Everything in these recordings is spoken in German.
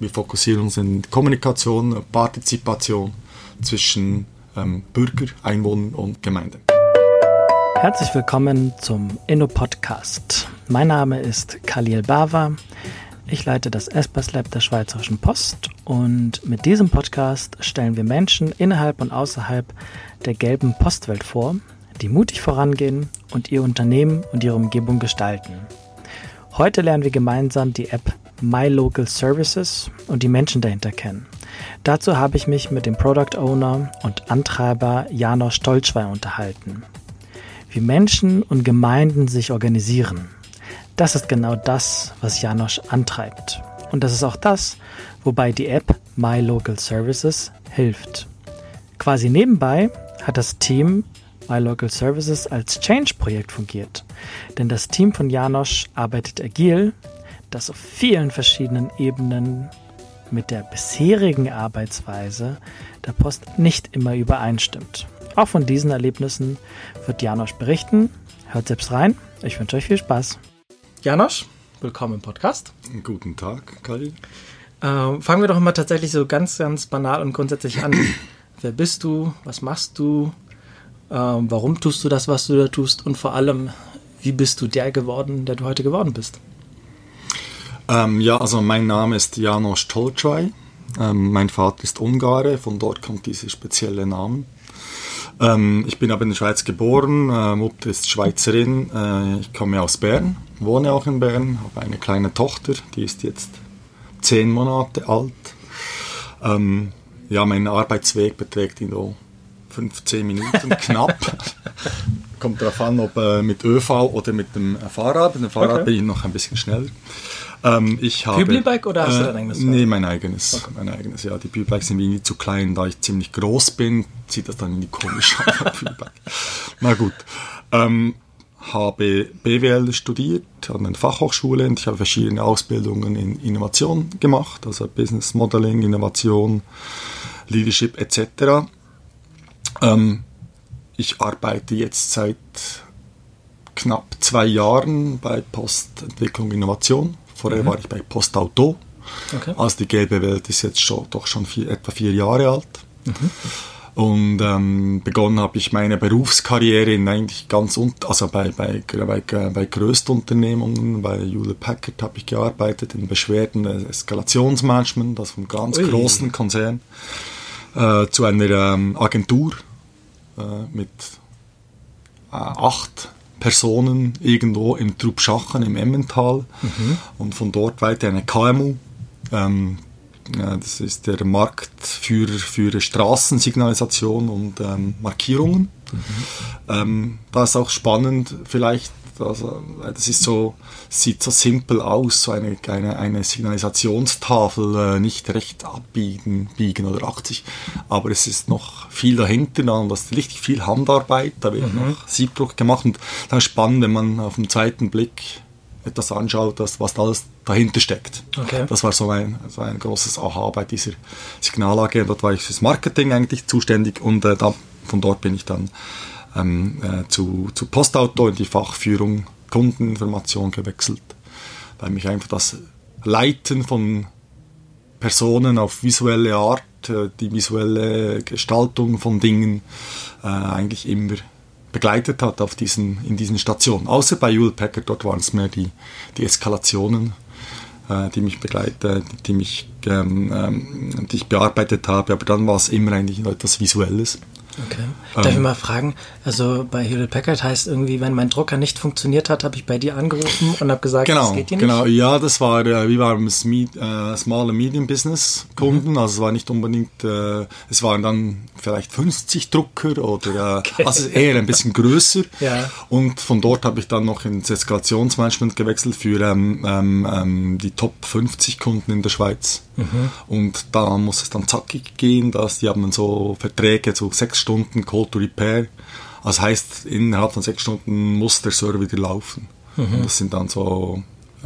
wir fokussieren uns in Kommunikation, Partizipation zwischen ähm, Bürger, Einwohnern und Gemeinden. Herzlich willkommen zum Inno-Podcast. Mein Name ist Khalil Bava. Ich leite das Espers Lab der Schweizerischen Post und mit diesem Podcast stellen wir Menschen innerhalb und außerhalb der gelben Postwelt vor, die mutig vorangehen und ihr Unternehmen und ihre Umgebung gestalten. Heute lernen wir gemeinsam die App My Local Services und die Menschen dahinter kennen. Dazu habe ich mich mit dem Product Owner und Antreiber Janos Stolzwein unterhalten wie Menschen und Gemeinden sich organisieren. Das ist genau das, was Janosch antreibt. Und das ist auch das, wobei die App My Local Services hilft. Quasi nebenbei hat das Team My Local Services als Change-Projekt fungiert. Denn das Team von Janosch arbeitet agil, das auf vielen verschiedenen Ebenen mit der bisherigen Arbeitsweise der Post nicht immer übereinstimmt. Auch von diesen Erlebnissen wird Janosch berichten. Hört selbst rein. Ich wünsche euch viel Spaß. Janosch, willkommen im Podcast. Guten Tag, Kali. Äh, fangen wir doch mal tatsächlich so ganz, ganz banal und grundsätzlich an. Wer bist du? Was machst du? Äh, warum tust du das, was du da tust? Und vor allem, wie bist du der geworden, der du heute geworden bist? Ähm, ja, also mein Name ist Janosch Tolcay. Ähm, mein Vater ist Ungare, von dort kommt dieser spezielle Name. Ähm, ich bin aber in der Schweiz geboren, äh, Mutter ist Schweizerin, äh, ich komme aus Bern, wohne auch in Bern, habe eine kleine Tochter, die ist jetzt zehn Monate alt. Ähm, ja, mein Arbeitsweg beträgt in so 15 Minuten knapp. Kommt darauf an, ob äh, mit ÖV oder mit dem Fahrrad. Mit dem Fahrrad okay. bin ich noch ein bisschen schneller. Ähm, ich habe, Publibike oder hast äh, du dein eigenes? Nee, mein eigenes. Okay. Mein eigenes, ja. Die Publibikes sind irgendwie zu klein, da ich ziemlich groß bin, sieht das dann irgendwie komisch aus. Na gut. Ähm, habe BWL studiert an der Fachhochschule und ich habe verschiedene Ausbildungen in Innovation gemacht, also Business Modeling, Innovation, Leadership etc. Ähm, ich arbeite jetzt seit knapp zwei Jahren bei Postentwicklung Innovation Vorher mhm. war ich bei Postauto. Okay. Also die gelbe Welt ist jetzt schon, doch schon vier, etwa vier Jahre alt. Mhm. Und ähm, begonnen habe ich meine Berufskarriere in eigentlich ganz unten, also bei, bei, bei, bei Größtunternehmungen, bei Hewlett Packard habe ich gearbeitet, in Beschwerden, Eskalationsmanagement, also vom ganz Ui. großen Konzern, äh, zu einer ähm, Agentur äh, mit äh, acht Personen irgendwo im Trubschachen im Emmental mhm. und von dort weiter eine KMU. Ähm, ja, das ist der Marktführer für Straßensignalisation und ähm, Markierungen. Mhm. Ähm, da ist auch spannend, vielleicht also, das ist so, sieht so simpel aus, so eine, eine, eine Signalisationstafel äh, nicht recht abbiegen biegen oder 80, aber es ist noch viel dahinter, da ist richtig viel Handarbeit, da wird mhm. noch Siebdruck gemacht und dann ist spannend, wenn man auf den zweiten Blick etwas anschaut, das, was da alles dahinter steckt. Okay. Das war so ein, so ein großes Aha bei dieser Signal-AG. Dort war ich fürs Marketing eigentlich zuständig und äh, da, von dort bin ich dann ähm, äh, zu, zu Postauto in die Fachführung Kundeninformation gewechselt, weil mich einfach das Leiten von Personen auf visuelle Art, äh, die visuelle Gestaltung von Dingen äh, eigentlich immer begleitet hat auf diesen, in diesen Stationen. Außer bei Jule Packard, dort waren es mehr die, die Eskalationen, äh, die mich begleitet, die mich ähm, ähm, die ich bearbeitet habe, aber dann war es immer eigentlich etwas Visuelles. Okay. Darf ähm, ich mal fragen, also bei Hewlett Packard heißt irgendwie, wenn mein Drucker nicht funktioniert hat, habe ich bei dir angerufen und habe gesagt, genau, das geht dir nicht? Genau, ja, das war, äh, wir waren äh, Small and Medium Business Kunden, mhm. also es war nicht unbedingt, äh, es waren dann vielleicht 50 Drucker oder, äh, okay. also eher ein bisschen größer ja. und von dort habe ich dann noch ins Eskalationsmanagement gewechselt für ähm, ähm, ähm die Top 50 Kunden in der Schweiz. Mhm. Und da muss es dann zackig gehen, dass die haben so Verträge, so sechs Stunden Call to Repair. Das heißt, innerhalb von sechs Stunden muss der Server wieder laufen. Mhm. Und das sind dann so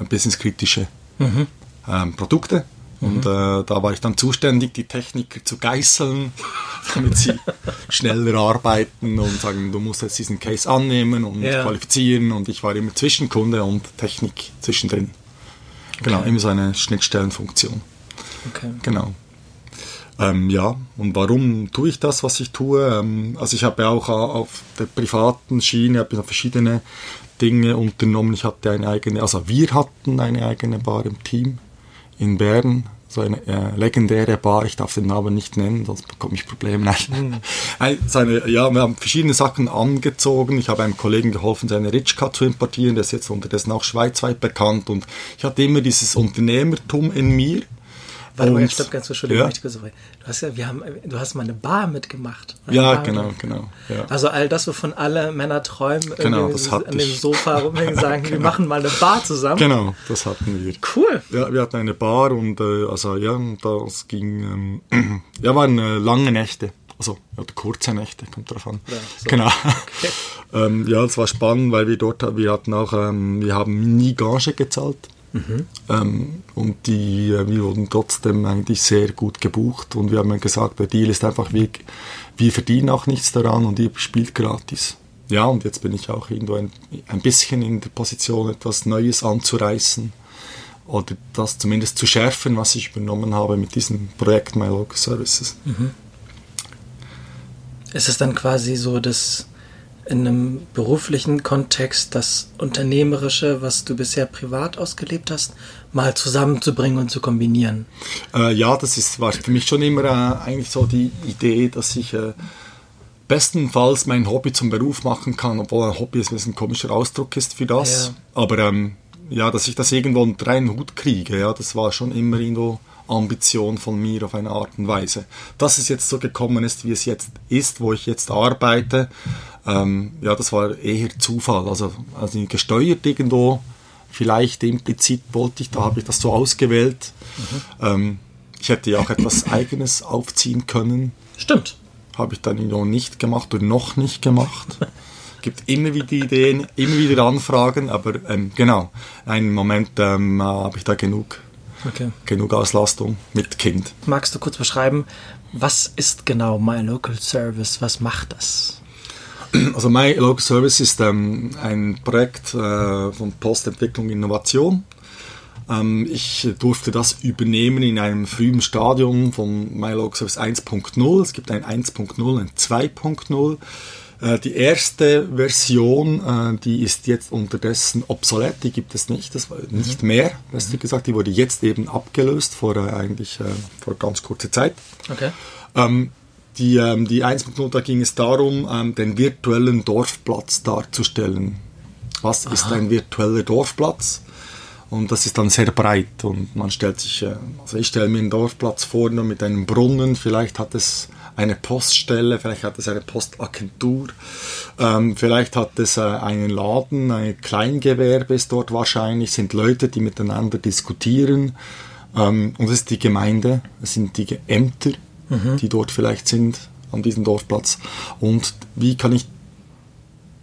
businesskritische mhm. ähm, Produkte. Und mhm. äh, da war ich dann zuständig, die Techniker zu geißeln, damit sie schneller arbeiten und sagen, du musst jetzt diesen Case annehmen und ja. qualifizieren. Und ich war immer Zwischenkunde und Technik zwischendrin. Genau, okay. immer so eine Schnittstellenfunktion. Okay. Genau. Ähm, ja, und warum tue ich das, was ich tue? Ähm, also ich habe auch auf der privaten Schiene habe verschiedene Dinge unternommen. Ich hatte eine eigene, also wir hatten eine eigene Bar im Team in Bern, so eine äh, legendäre Bar, ich darf den Namen nicht nennen, sonst bekomme ich Probleme. Nein. Mhm. seine, ja, wir haben verschiedene Sachen angezogen. Ich habe einem Kollegen geholfen, seine Ritschka zu importieren, der ist jetzt unterdessen auch schweizweit bekannt und ich hatte immer dieses Unternehmertum in mir Warte mal, stopp ganz Entschuldigung, ja. du hast ja, wir haben, du hast mal eine Bar mitgemacht. Eine ja, Bar genau, genau. Ja. Also all das, wovon alle Männer träumen, genau, das an dem Sofa rumhängen, sagen, genau. wir machen mal eine Bar zusammen. Genau, das hatten wir. Cool. Ja, wir hatten eine Bar und äh, also ja, das ging, ähm, ja, waren äh, lange Nächte. Also ja, kurze Nächte, kommt drauf an. Ja, so. Genau. Okay. ähm, ja, es war spannend, weil wir dort, wir hatten auch, ähm, wir haben nie Gage gezahlt. Mhm. Ähm, und die, äh, wir wurden trotzdem eigentlich sehr gut gebucht und wir haben gesagt, der Deal ist einfach, wir, wir verdienen auch nichts daran und ihr spielt gratis. Ja, und jetzt bin ich auch irgendwo ein, ein bisschen in der Position, etwas Neues anzureißen oder das zumindest zu schärfen, was ich übernommen habe mit diesem Projekt My Local Services. Mhm. Ist es dann quasi so, dass in einem beruflichen Kontext das Unternehmerische, was du bisher privat ausgelebt hast, mal zusammenzubringen und zu kombinieren? Äh, ja, das ist, war für mich schon immer äh, eigentlich so die Idee, dass ich äh, bestenfalls mein Hobby zum Beruf machen kann, obwohl ein Hobby ist ein komischer Ausdruck ist für das. Ja. Aber ähm, ja, dass ich das irgendwo unter einen Hut kriege, ja, das war schon immer irgendwo Ambition von mir auf eine Art und Weise. Dass es jetzt so gekommen ist, wie es jetzt ist, wo ich jetzt arbeite, ähm, ja, das war eher Zufall. Also, also gesteuert irgendwo, vielleicht implizit wollte ich, da habe ich das so ausgewählt. Mhm. Ähm, ich hätte ja auch etwas Eigenes aufziehen können. Stimmt. Habe ich dann noch nicht gemacht oder noch nicht gemacht. gibt immer wieder Ideen, immer wieder Anfragen, aber ähm, genau, einen Moment ähm, habe ich da genug Okay. Genug Auslastung mit Kind. Magst du kurz beschreiben, was ist genau My Local Service? Was macht das? Also My Local Service ist ähm, ein Projekt äh, von Postentwicklung Innovation. Ähm, ich durfte das übernehmen in einem frühen Stadium von My Local Service 1.0. Es gibt ein 1.0, ein 2.0. Äh, die erste Version, äh, die ist jetzt unterdessen obsolet, die gibt es nicht, das war nicht mhm. mehr, besser gesagt, die wurde jetzt eben abgelöst vor äh, eigentlich vor ganz kurzer Zeit. Okay. Ähm, die, ähm, die 1.0, da ging es darum, ähm, den virtuellen Dorfplatz darzustellen. Was Aha. ist ein virtueller Dorfplatz? Und das ist dann sehr breit und man stellt sich, also ich stelle mir einen Dorfplatz vor, nur mit einem Brunnen, vielleicht hat es eine Poststelle, vielleicht hat es eine Postagentur, ähm, vielleicht hat es äh, einen Laden, ein Kleingewerbe ist dort wahrscheinlich, sind Leute, die miteinander diskutieren. Ähm, und es ist die Gemeinde, es sind die Ämter, mhm. die dort vielleicht sind an diesem Dorfplatz. Und wie kann ich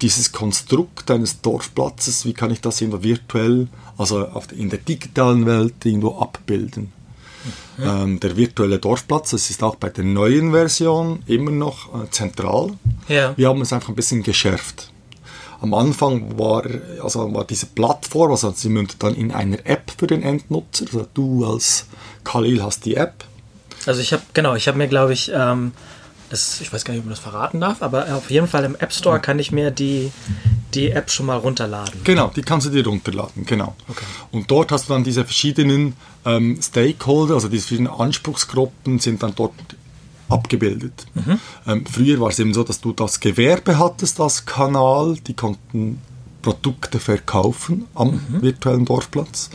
dieses Konstrukt eines Dorfplatzes, wie kann ich das irgendwo virtuell, also in der digitalen Welt irgendwo abbilden? Ähm, der virtuelle Dorfplatz, das ist auch bei der neuen Version immer noch äh, zentral. Ja. Wir haben es einfach ein bisschen geschärft. Am Anfang war, also war diese Plattform, also sie mündet dann in einer App für den Endnutzer. Also du als Khalil hast die App. Also ich habe, genau, ich habe mir, glaube ich, ähm, das, ich weiß gar nicht, ob man das verraten darf, aber auf jeden Fall im App Store kann ich mir die, die App schon mal runterladen. Genau, die kannst du dir runterladen, genau. Okay. Und dort hast du dann diese verschiedenen ähm, Stakeholder, also diese verschiedenen Anspruchsgruppen sind dann dort abgebildet. Mhm. Ähm, früher war es eben so, dass du das Gewerbe hattest als Kanal, die konnten Produkte verkaufen am mhm. virtuellen Dorfplatz.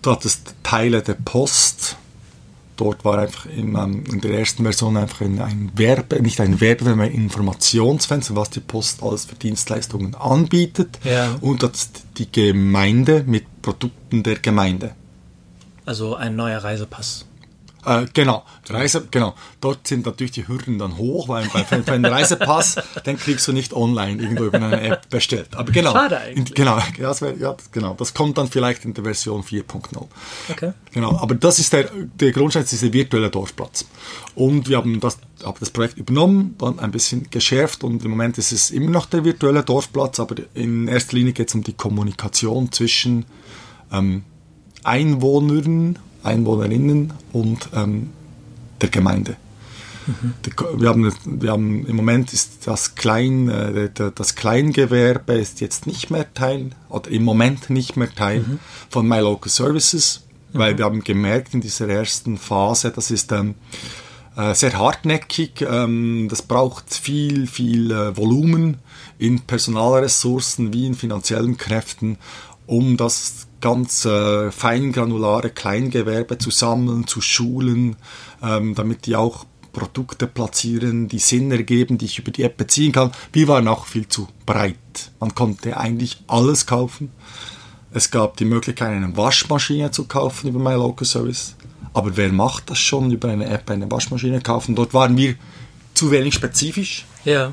Du hattest Teile der Post, dort war einfach in, ähm, in der ersten Version einfach ein Werbe, nicht ein Werbe, sondern ein Informationsfenster, was die Post alles für Dienstleistungen anbietet. Ja. Und das die Gemeinde mit Produkten der Gemeinde. Also ein neuer Reisepass. Äh, genau, Reise, genau. Dort sind natürlich die Hürden dann hoch, weil bei, für, einen Reisepass, den kriegst du nicht online irgendwo über eine App bestellt. Aber genau, Schade eigentlich. In, genau, das wär, ja, genau, das kommt dann vielleicht in der Version 4.0. Okay. Genau, aber das ist der, der Grundstein, ist der virtuelle Dorfplatz. Und wir haben das, haben das Projekt übernommen, dann ein bisschen geschärft und im Moment ist es immer noch der virtuelle Dorfplatz, aber in erster Linie geht es um die Kommunikation zwischen ähm, Einwohnern Einwohnerinnen und ähm, der Gemeinde. Mhm. Wir, haben, wir haben im Moment ist das Klein, äh, das Kleingewerbe ist jetzt nicht mehr Teil oder im Moment nicht mehr Teil mhm. von My Local Services, weil mhm. wir haben gemerkt in dieser ersten Phase, das ist ähm, äh, sehr hartnäckig, ähm, das braucht viel, viel äh, Volumen in Personalressourcen wie in finanziellen Kräften, um das ganz äh, feingranulare Kleingewerbe zu sammeln, zu schulen, ähm, damit die auch Produkte platzieren, die Sinn ergeben, die ich über die App beziehen kann. Wir waren auch viel zu breit. Man konnte eigentlich alles kaufen. Es gab die Möglichkeit, eine Waschmaschine zu kaufen über My Local Service. Aber wer macht das schon über eine App, eine Waschmaschine kaufen? Dort waren wir zu wenig spezifisch. Ja.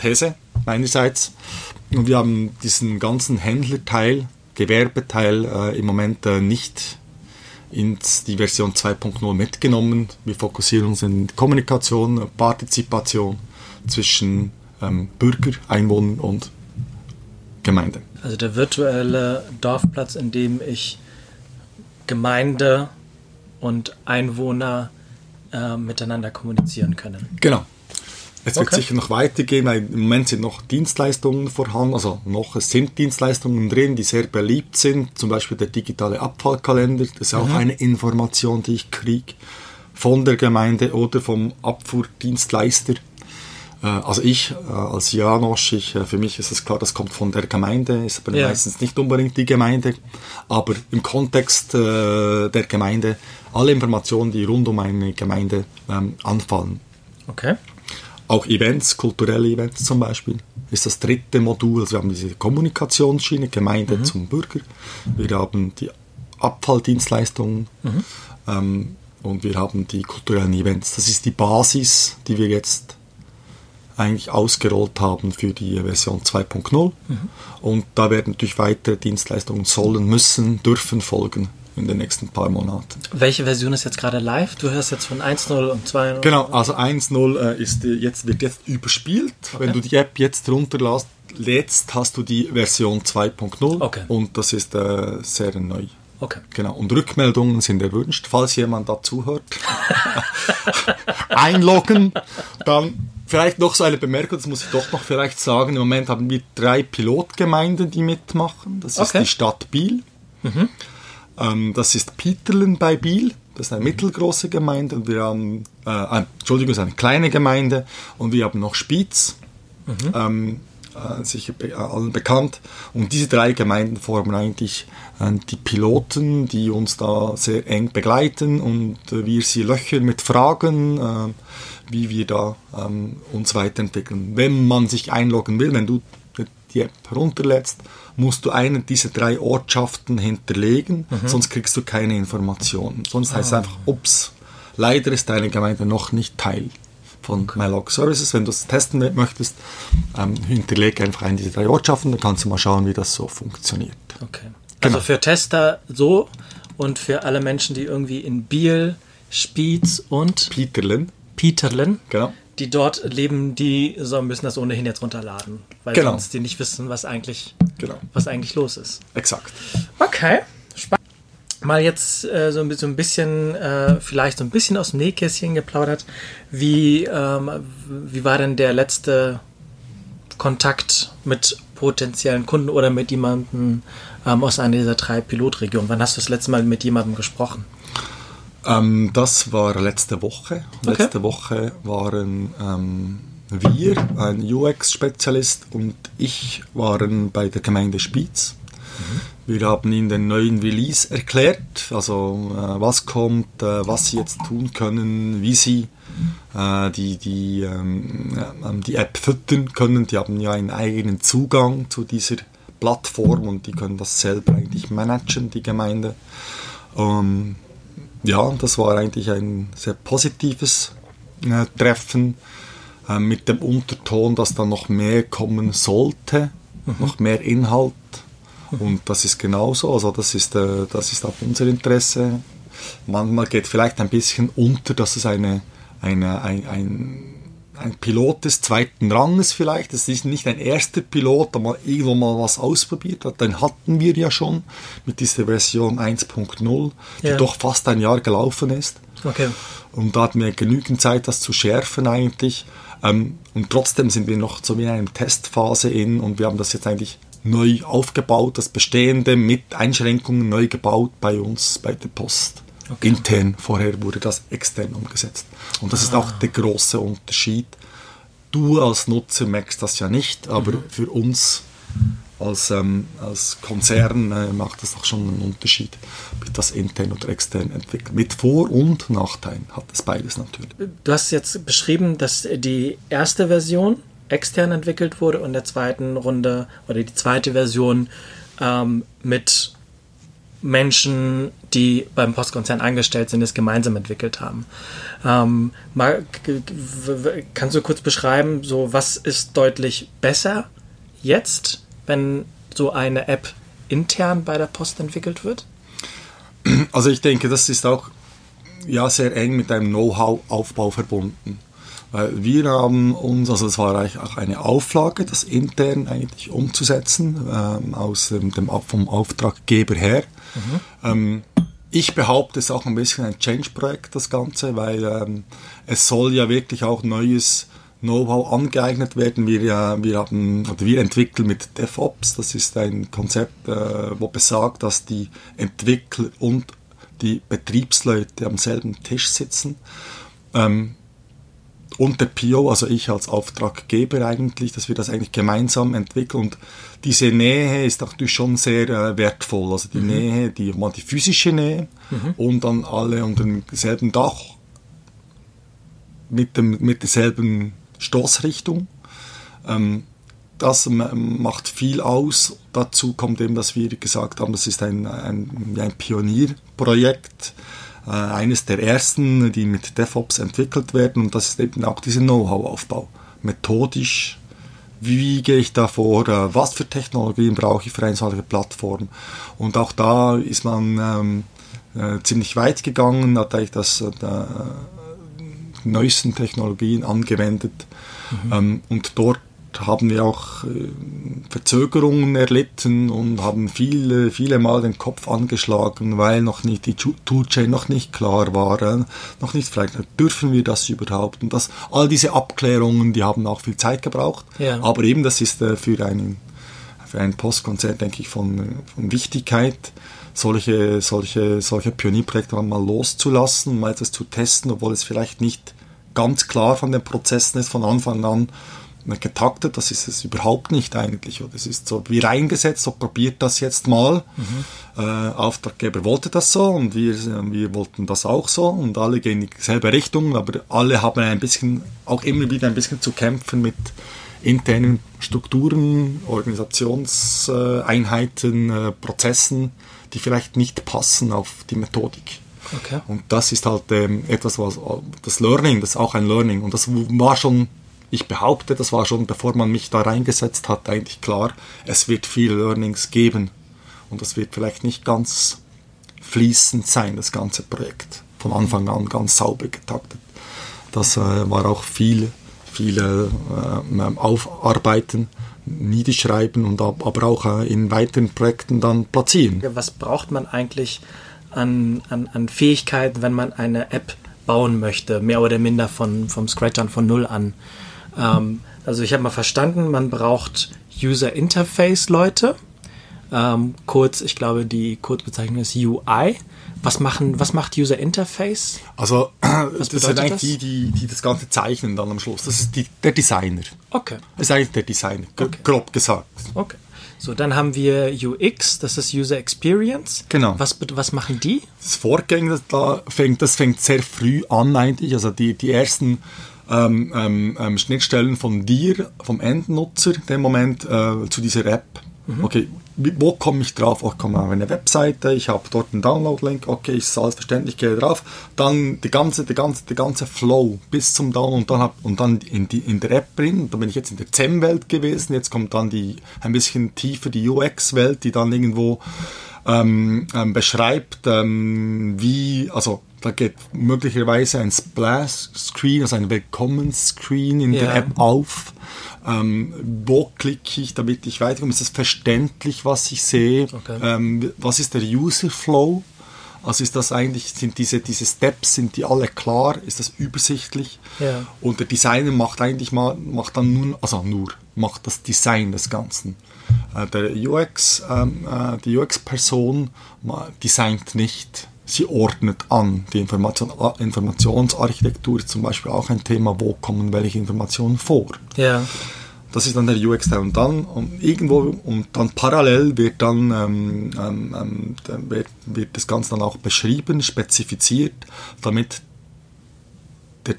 These meinerseits. Und wir haben diesen ganzen Händlerteil, Gewerbeteil äh, im Moment äh, nicht in die Version 2.0 mitgenommen. Wir fokussieren uns in Kommunikation, Partizipation zwischen ähm, Bürger, Einwohnern und Gemeinde. Also der virtuelle Dorfplatz, in dem ich Gemeinde und Einwohner äh, miteinander kommunizieren können. Genau. Es wird okay. sicher noch weitergehen, weil im Moment sind noch Dienstleistungen vorhanden, also noch es sind Dienstleistungen drin, die sehr beliebt sind, zum Beispiel der digitale Abfallkalender, das ist mhm. auch eine Information, die ich kriege von der Gemeinde oder vom Abfuhrdienstleister. Äh, also ich äh, als Janosch, ich, äh, für mich ist es klar, das kommt von der Gemeinde, ist aber ja. meistens nicht unbedingt die Gemeinde, aber im Kontext der Gemeinde alle Informationen, die rund um eine Gemeinde ähm, anfallen. Okay. Auch Events, kulturelle Events zum Beispiel, ist das dritte Modul. Also wir haben diese Kommunikationsschiene, Gemeinde mhm. zum Bürger. Wir haben die Abfalldienstleistungen mhm. ähm, und wir haben die kulturellen Events. Das ist die Basis, die wir jetzt eigentlich ausgerollt haben für die Version 2.0. Mhm. Und da werden natürlich weitere Dienstleistungen sollen, müssen, dürfen folgen in den nächsten paar Monaten. Welche Version ist jetzt gerade live? Du hörst jetzt von 1.0 und 2.0. Genau, also 1.0 äh, ist jetzt, wird jetzt überspielt. Okay. Wenn du die App jetzt runterlässt, lädst, hast du die Version 2.0 okay. und das ist äh, sehr neu. Okay. Genau. Und Rückmeldungen sind erwünscht, falls jemand dazuhört. Einloggen, dann vielleicht noch so eine Bemerkung, das muss ich doch noch vielleicht sagen. Im Moment haben wir drei Pilotgemeinden, die mitmachen. Das ist okay. die Stadt Biel. Mhm. Ähm, das ist Peterlen bei Biel. Das ist eine mittelgroße Gemeinde. Und wir haben, äh, äh Entschuldigung, ist eine kleine Gemeinde. Und wir haben noch Spiez. Mhm. Ähm, äh, sicher be allen bekannt. Und diese drei Gemeinden formen eigentlich äh, die Piloten, die uns da sehr eng begleiten und äh, wir sie löchern mit Fragen, äh, wie wir da ähm, uns weiterentwickeln. Wenn man sich einloggen will, wenn du die App runterlädst, musst du eine dieser drei Ortschaften hinterlegen, mhm. sonst kriegst du keine Informationen. Sonst heißt es ah. einfach, ups, leider ist deine Gemeinde noch nicht Teil von okay. MyLog Services. Wenn du es testen möchtest, ähm, hinterlege einfach eine dieser drei Ortschaften, dann kannst du mal schauen, wie das so funktioniert. Okay. Genau. Also für Tester so und für alle Menschen, die irgendwie in Biel, Spiez und Peterlen, Peterlen genau die dort leben, die so müssen das ohnehin jetzt runterladen, weil genau. sonst die nicht wissen, was eigentlich, genau. was eigentlich los ist. Exakt. Okay, spannend. Mal jetzt äh, so, so, ein bisschen, äh, vielleicht so ein bisschen aus dem Nähkästchen geplaudert. Wie, ähm, wie war denn der letzte Kontakt mit potenziellen Kunden oder mit jemandem ähm, aus einer dieser drei Pilotregionen? Wann hast du das letzte Mal mit jemandem gesprochen? Ähm, das war letzte Woche. Okay. Letzte Woche waren ähm, wir, ein UX-Spezialist und ich waren bei der Gemeinde Spiez. Mhm. Wir haben ihnen den neuen Release erklärt, also äh, was kommt, äh, was sie jetzt tun können, wie sie äh, die, die, ähm, die App füttern können. Die haben ja einen eigenen Zugang zu dieser Plattform und die können das selber eigentlich managen, die Gemeinde. Ähm, ja, das war eigentlich ein sehr positives äh, Treffen äh, mit dem Unterton, dass da noch mehr kommen sollte, mhm. noch mehr Inhalt. Und das ist genauso, also das ist, äh, das ist auch unser Interesse. Manchmal geht vielleicht ein bisschen unter, dass es eine, eine, ein, ein ein Pilot des zweiten Ranges vielleicht. Es ist nicht ein erster Pilot, der mal irgendwo mal was ausprobiert hat. Den hatten wir ja schon mit dieser Version 1.0, die Ja. doch fast ein Jahr gelaufen ist. Okay. Und da hatten wir genügend Zeit, das zu schärfen eigentlich. Ähm, und trotzdem sind wir noch so wie in einer Testphase in und wir haben das jetzt eigentlich neu aufgebaut, das Bestehende mit Einschränkungen neu gebaut bei uns, bei der Post. Intern, vorher wurde das extern umgesetzt. Und das ist auch der große Unterschied. Du als Nutzer merkst das ja nicht, aber für uns als, ähm, als Konzern äh, macht das doch schon einen Unterschied, ob ich das intern oder extern entwickle. Mit Vor- und Nachteilen hat es beides natürlich. Du hast jetzt beschrieben, dass die erste Version extern entwickelt wurde und der zweiten Runde oder die zweite Version ähm, mit Menschen, die beim Postkonzern angestellt sind, es gemeinsam entwickelt haben. Ähm, mal, kannst du kurz beschreiben, so was ist deutlich besser jetzt, wenn so eine App intern bei der Post entwickelt wird? Also ich denke, das ist auch ja, sehr eng mit einem Know-how-Aufbau verbunden. Weil wir haben uns, also es war eigentlich auch eine Auflage, das intern eigentlich umzusetzen, ähm, aus dem, dem, vom Auftraggeber her. Ähm, ich behaupte, es ist auch ein bisschen ein Change-Projekt, das Ganze, weil ähm, es soll ja wirklich auch neues Know-how angeeignet werden. Wir, ja, wir, haben, oder wir entwickeln mit DevOps, das ist ein Konzept, äh, wo besagt, dass die Entwickler und die Betriebsleute am selben Tisch sitzen. Ähm, und der PO, also ich als Auftraggeber eigentlich, dass wir das eigentlich gemeinsam entwickeln. Und diese Nähe ist natürlich schon sehr äh, wertvoll. Also die Nähe, die, die physische Nähe und dann alle unter demselben Dach mit, dem, mit derselben Stoßrichtung. Ähm, das macht viel aus. Dazu kommt eben, dass wir gesagt haben, das ist ein, ein, ein Pionierprojekt, eines der ersten, die mit DevOps entwickelt werden. Und das ist eben auch dieser Know-how-Aufbau. Methodisch, wie gehe ich da vor, äh, was für Technologien brauche ich für eine solche Plattform. Und auch da ist man ähm, äh, ziemlich weit gegangen, hat eigentlich das, äh, die neuesten Technologien angewendet. Ähm, und dort haben wir auch äh, Verzögerungen erlitten und haben viele, viele Mal den Kopf angeschlagen, weil noch nicht die Toolchain noch nicht klar war, äh, noch nicht frei. Dürfen wir das überhaupt? Und das, all diese Abklärungen, die haben auch viel Zeit gebraucht. Ja. Aber eben, das ist äh, für einen für ein Postkonzert, denke ich, von, von Wichtigkeit, solche, solche, solche Pionierprojekte mal loszulassen, mal etwas zu testen, obwohl es vielleicht nicht ganz klar von den Prozessen ist, von Anfang an getaktet, das ist es überhaupt nicht eigentlich. Oder es ist so wie reingesetzt, so probiert das jetzt mal. Äh, Auftraggeber wollte das so und wir, wir wollten das auch so und alle gehen in dieselbe Richtung, aber alle haben ein bisschen, auch immer wieder ein bisschen zu kämpfen mit internen Strukturen, Organisationseinheiten, äh, Prozessen, die vielleicht nicht passen auf die Methodik. Okay. Und das ist halt ähm, etwas, was das Learning, das ist auch ein Learning. Und das war schon, ich behaupte, das war schon, bevor man mich da reingesetzt hat, eigentlich klar, es wird viele Learnings geben. Und das wird vielleicht nicht ganz fließend sein, das ganze Projekt. Von Anfang an ganz sauber getaktet. Das äh, war auch viel, viel äh, Aufarbeiten, niederschreiben und ab, aber auch äh, in weiteren Projekten dann platzieren. Was braucht man eigentlich an, an, an Fähigkeiten, wenn man eine App bauen möchte, mehr oder minder von, vom Scratch an, von Null an? Ähm, also ich habe mal verstanden, man braucht User Interface Leute. Ähm, kurz, ich glaube, die Kurzbezeichnung ist UI. Was, machen, was macht User Interface? Also, das sind eigentlich das? die, die, die das Ganze zeichnen dann am Schluss. Das ist die, der Designer. Okay, Das ist eigentlich der Designer, Okay. grob gesagt. okay. So, dann haben wir UX, das ist User Experience. Genau. Was, was machen die? Das Vorgänger, das, da fängt, das fängt sehr früh an eigentlich. Also die, die ersten ähm, ähm, ähm, Schnittstellen von dir, vom Endnutzer, in dem Moment äh, zu dieser App. Okay, wie- wo komme ich drauf? Oh, ich komme auf eine Webseite, ich habe dort einen Download-Link, okay, ist alles verständlich, gehe drauf. Dann die ganze, die ganze, der ganze Flow bis zum Download und dann, hab, und dann in, die, in der App drin. Da bin ich jetzt in der ZEM-Welt gewesen, jetzt kommt dann die ein bisschen tiefer die UX-Welt, die dann irgendwo ähm, ähm, beschreibt, ähm, wie, also da geht möglicherweise ein Splash-Screen, also ein Willkommens-Screen in ja. der App auf. Ähm, wo klicke ich, damit ich weiterkomme? Ist es verständlich, was ich sehe? Okay. Ähm, was ist der User-Flow? Also ist das eigentlich, sind diese, diese Steps, sind die alle klar? Ist das übersichtlich? Ja. Und der Designer macht eigentlich mal, macht dann nur, also nur, macht das Design des Ganzen. Äh, der UX, ähm, äh, die UX-Person designt nicht. Sie ordnet an. Die Information, Informationsarchitektur ist zum Beispiel auch ein Thema, wo kommen welche Informationen vor. Ja. Das ist dann der UX Teil. Und dann und irgendwo und dann parallel wird dann, ähm, ähm, ähm wird, wird das Ganze dann auch beschrieben, spezifiziert, damit der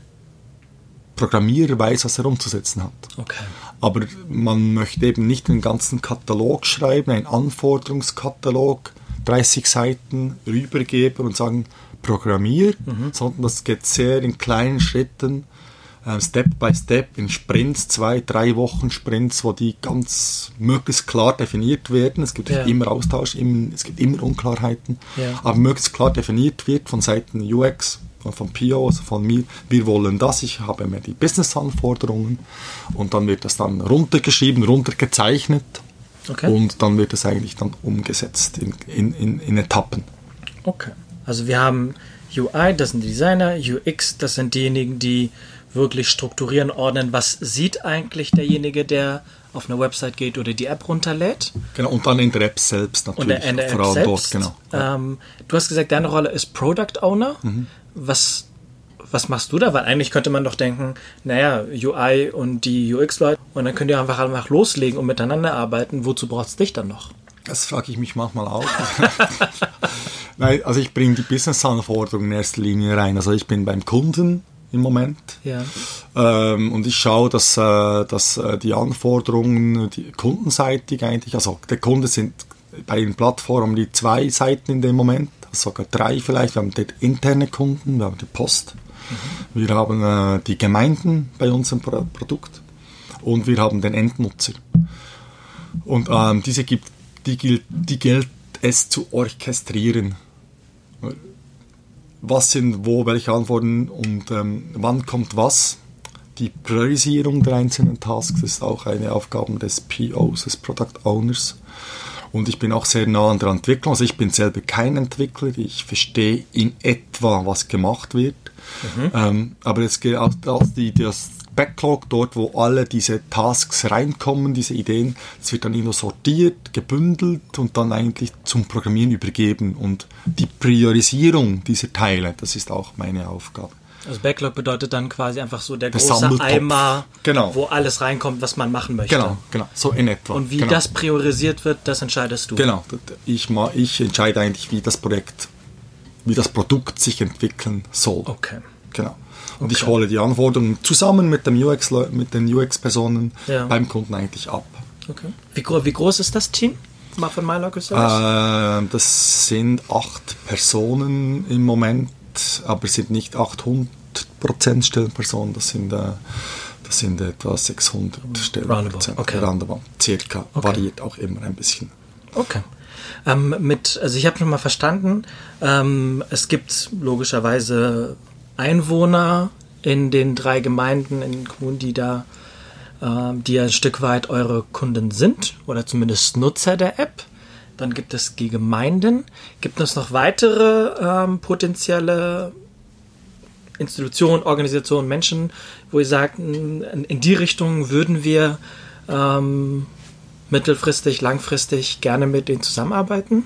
Programmierer weiß, was er umzusetzen hat. Okay. Aber man möchte eben nicht den ganzen Katalog schreiben, einen Anforderungskatalog, 30 Seiten rübergeben und sagen, programmier, mhm. sondern das geht sehr in kleinen Schritten äh, Step by Step in Sprints, zwei, drei Wochen Sprints, wo die ganz möglichst klar definiert werden. Es gibt ja. immer Austausch, es gibt immer Unklarheiten, ja. aber möglichst klar definiert wird von Seiten UX, von PO, also von mir, wir wollen das, ich habe mir die Business-Anforderungen und dann wird das dann runtergeschrieben, runtergezeichnet okay. und dann wird es eigentlich dann umgesetzt in, in, in, in Etappen. Okay, also wir haben UI, das sind die Designer, UX, das sind diejenigen, die wirklich strukturieren, ordnen, was sieht eigentlich derjenige, der auf eine Website geht oder die App runterlädt. Genau, und dann in der App selbst natürlich. Und in der App selbst. Dort, genau. Ähm, du hast gesagt, deine Rolle ist Product Owner. Mhm. Was, was machst du da? Weil eigentlich könnte man doch denken, naja, UI und die UX-Leute, und dann könnt ihr einfach, einfach loslegen und miteinander arbeiten. Wozu brauchst du dich dann noch? Das frage ich mich manchmal auch. Nein, also ich bringe die Business-Anforderungen in erster Linie rein. Also ich bin beim Kunden im Moment. Ja. Ähm, und ich schaue, dass, äh, dass äh, die Anforderungen die kundenseitig eigentlich, also der Kunde sind bei den Plattformen die zwei Seiten in dem Moment, also sogar drei vielleicht. Wir haben die interne Kunden, wir haben die Post. Wir haben äh, die Gemeinden bei unserem Pro Produkt und wir haben den Endnutzer. Und ähm, diese gibt, die, gilt, die gilt es zu orchestrieren was sind wo welche Antworten und ähm, wann kommt was. Die Priorisierung der einzelnen Tasks ist auch eine Aufgabe des POs, des Product Owners. Und ich bin auch sehr nah an der Entwicklung. Also ich bin selber kein Entwickler. Ich verstehe in etwa, was gemacht wird. Mhm. Ähm, aber es geht auch die, das Backlog, dort wo alle diese Tasks reinkommen, diese Ideen, es wird dann immer sortiert, gebündelt und dann eigentlich zum Programmieren übergeben. Und die Priorisierung dieser Teile, das ist auch meine Aufgabe. Also Backlog bedeutet dann quasi einfach so der, der große Eimer, genau. wo alles reinkommt, was man machen möchte. Genau, genau, so in etwa. Und wie genau. das priorisiert wird, das entscheidest du. Genau, ich, ich entscheide eigentlich, wie das Projekt, wie das Produkt sich entwickeln soll. Okay. Genau. Und okay. ich hole die Anforderungen zusammen mit, dem UX, mit den UX-Personen ja. beim Kunden eigentlich ab. Okay. Wie, wie, groß ist das Team von MyLocal äh, Das sind acht Personen im Moment, aber es sind nicht 800% Stellenpersonen, das sind, äh, das sind etwa 600 Stellenpersonen. Okay. Roundabout, circa. Okay. Variiert auch immer ein bisschen. Okay. Ähm, mit, also ich habe schon mal verstanden, ähm, es gibt logischerweise Einwohner in den drei Gemeinden, in den Kommunen, die da, äh, die ein Stück weit eure Kunden sind oder zumindest Nutzer der App. Dann gibt es die Gemeinden. Gibt es noch weitere ähm, potenzielle Institutionen, Organisationen, Menschen, wo ihr sagt, in, in die Richtung würden wir ähm, mittelfristig, langfristig gerne mit denen zusammenarbeiten?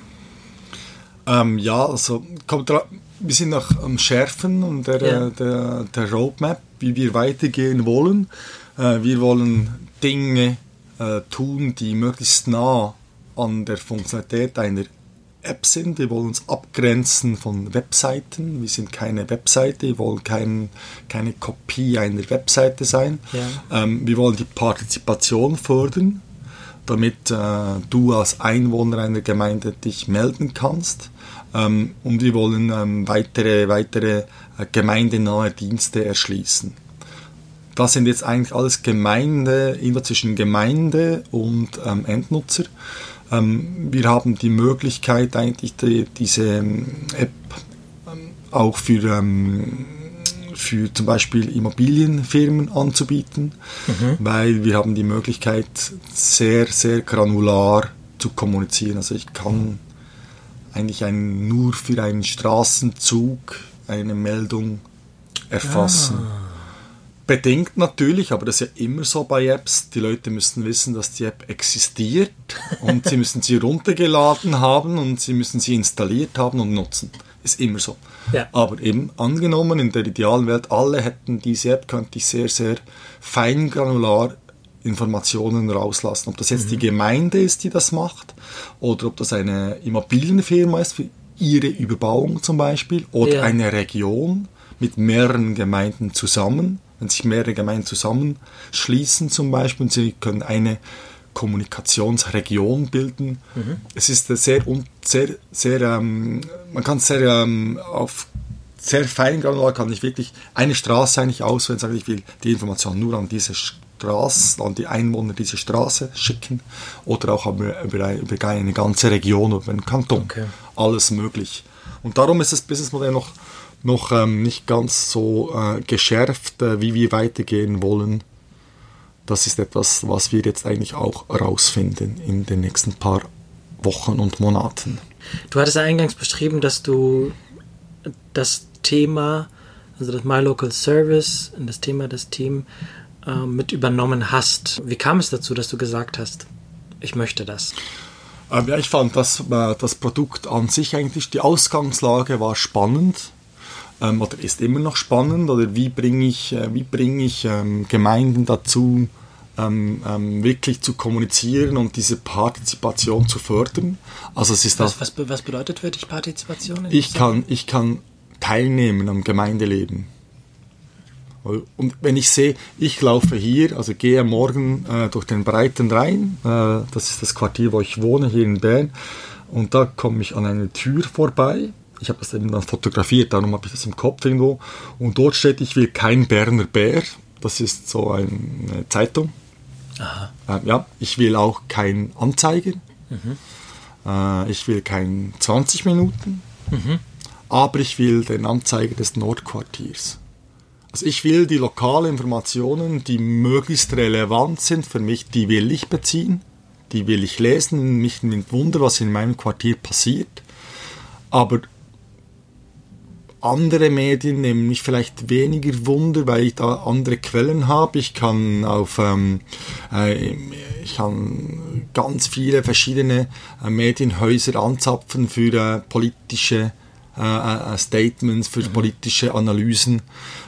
Ähm, ja, also kommt wir sind noch am Schärfen der, ja. der, der Roadmap, wie wir weitergehen wollen. Äh, wir wollen Dinge äh, tun, die möglichst nah an der Funktionalität einer App sind. Wir wollen uns abgrenzen von Webseiten. Wir sind keine Webseite, wir wollen kein, keine Kopie einer Webseite sein. Ja. Ähm, wir wollen die Partizipation fördern, damit äh, du als Einwohner einer Gemeinde dich melden kannst. Ähm, und wir wollen ähm, weitere, weitere äh, gemeindenahe Dienste erschließen. Das sind jetzt eigentlich alles Gemeinde, immer zwischen Gemeinde und ähm, Endnutzer. Ähm, wir haben die Möglichkeit, eigentlich die, diese ähm, App ähm, auch für, für zum Beispiel Immobilienfirmen anzubieten, mhm. weil wir haben die Möglichkeit, sehr, sehr granular zu kommunizieren. Also ich kann eigentlich ein, nur für einen Straßenzug eine Meldung erfassen. Ah. Bedingt natürlich, aber das ist ja immer so bei Apps. Die Leute müssen wissen, dass die App existiert und sie müssen sie runtergeladen haben und sie müssen sie installiert haben und nutzen. Ist immer so. Ja. Aber eben angenommen, in der idealen Welt, alle hätten diese App, könnte ich sehr, sehr feingranular Informationen rauslassen. Ob das jetzt mhm. die Gemeinde ist, die das macht, oder ob das eine Immobilienfirma ist, für ihre Überbauung zum Beispiel, oder ja. eine Region mit mehreren Gemeinden zusammen. Wenn sich mehrere Gemeinden zusammenschließen zum Beispiel und sie können eine Kommunikationsregion bilden. Mhm. Es ist sehr, sehr, sehr ähm, man kann sehr ähm, auf sehr fein granular kann ich wirklich eine Straße eigentlich auswählen, sage ich will die Information nur an diese Straße, an die Einwohner dieser Straße schicken oder auch über, über, über eine ganze Region oder einen Kanton. Okay. Alles möglich. Und darum ist das Businessmodell noch, noch ähm, nicht ganz so äh, geschärft, äh, wie wir weitergehen wollen. Das ist etwas, was wir jetzt eigentlich auch herausfinden in den nächsten paar Wochen und Monaten. Du hattest eingangs beschrieben, dass du das Thema, also das My Local Service und das Thema des Teams äh, mit übernommen hast. Wie kam es dazu, dass du gesagt hast, ich möchte das? Ähm, ja, ich fand das, äh, das Produkt an sich eigentlich, die Ausgangslage war spannend ähm, oder ist immer noch spannend oder wie bringe ich, äh, wie bring ich ähm, Gemeinden dazu, ähm, ähm, wirklich zu kommunizieren und diese Partizipation zu fördern. Also es ist was, was, was bedeutet für dich Partizipation? Ich kann, ich kann teilnehmen am Gemeindeleben. Und wenn ich sehe, ich laufe hier, also gehe morgen äh, durch den breiten Rhein, äh, das ist das Quartier, wo ich wohne, hier in Bern, und da komme ich an eine Tür vorbei. Ich habe das eben dann fotografiert, darum habe ich das im Kopf irgendwo. Und dort steht, ich will kein Berner Bär. Das ist so eine Zeitung. Äh, ja, ich will auch kein Anzeiger. Mhm. Äh, ich will kein 20 Minuten. Mhm. Aber ich will den Anzeiger des Nordquartiers. Also ich will die lokalen Informationen, die möglichst relevant sind für mich, die will ich beziehen, die will ich lesen, mich nimmt Wunder, was in meinem Quartier passiert. Aber andere Medien nehmen mich vielleicht weniger Wunder, weil ich da andere Quellen habe. Ich kann auf ähm, äh, ich kann ganz viele verschiedene äh, Medienhäuser anzapfen für äh, politische äh, äh, Statements, für mhm. politische Analysen.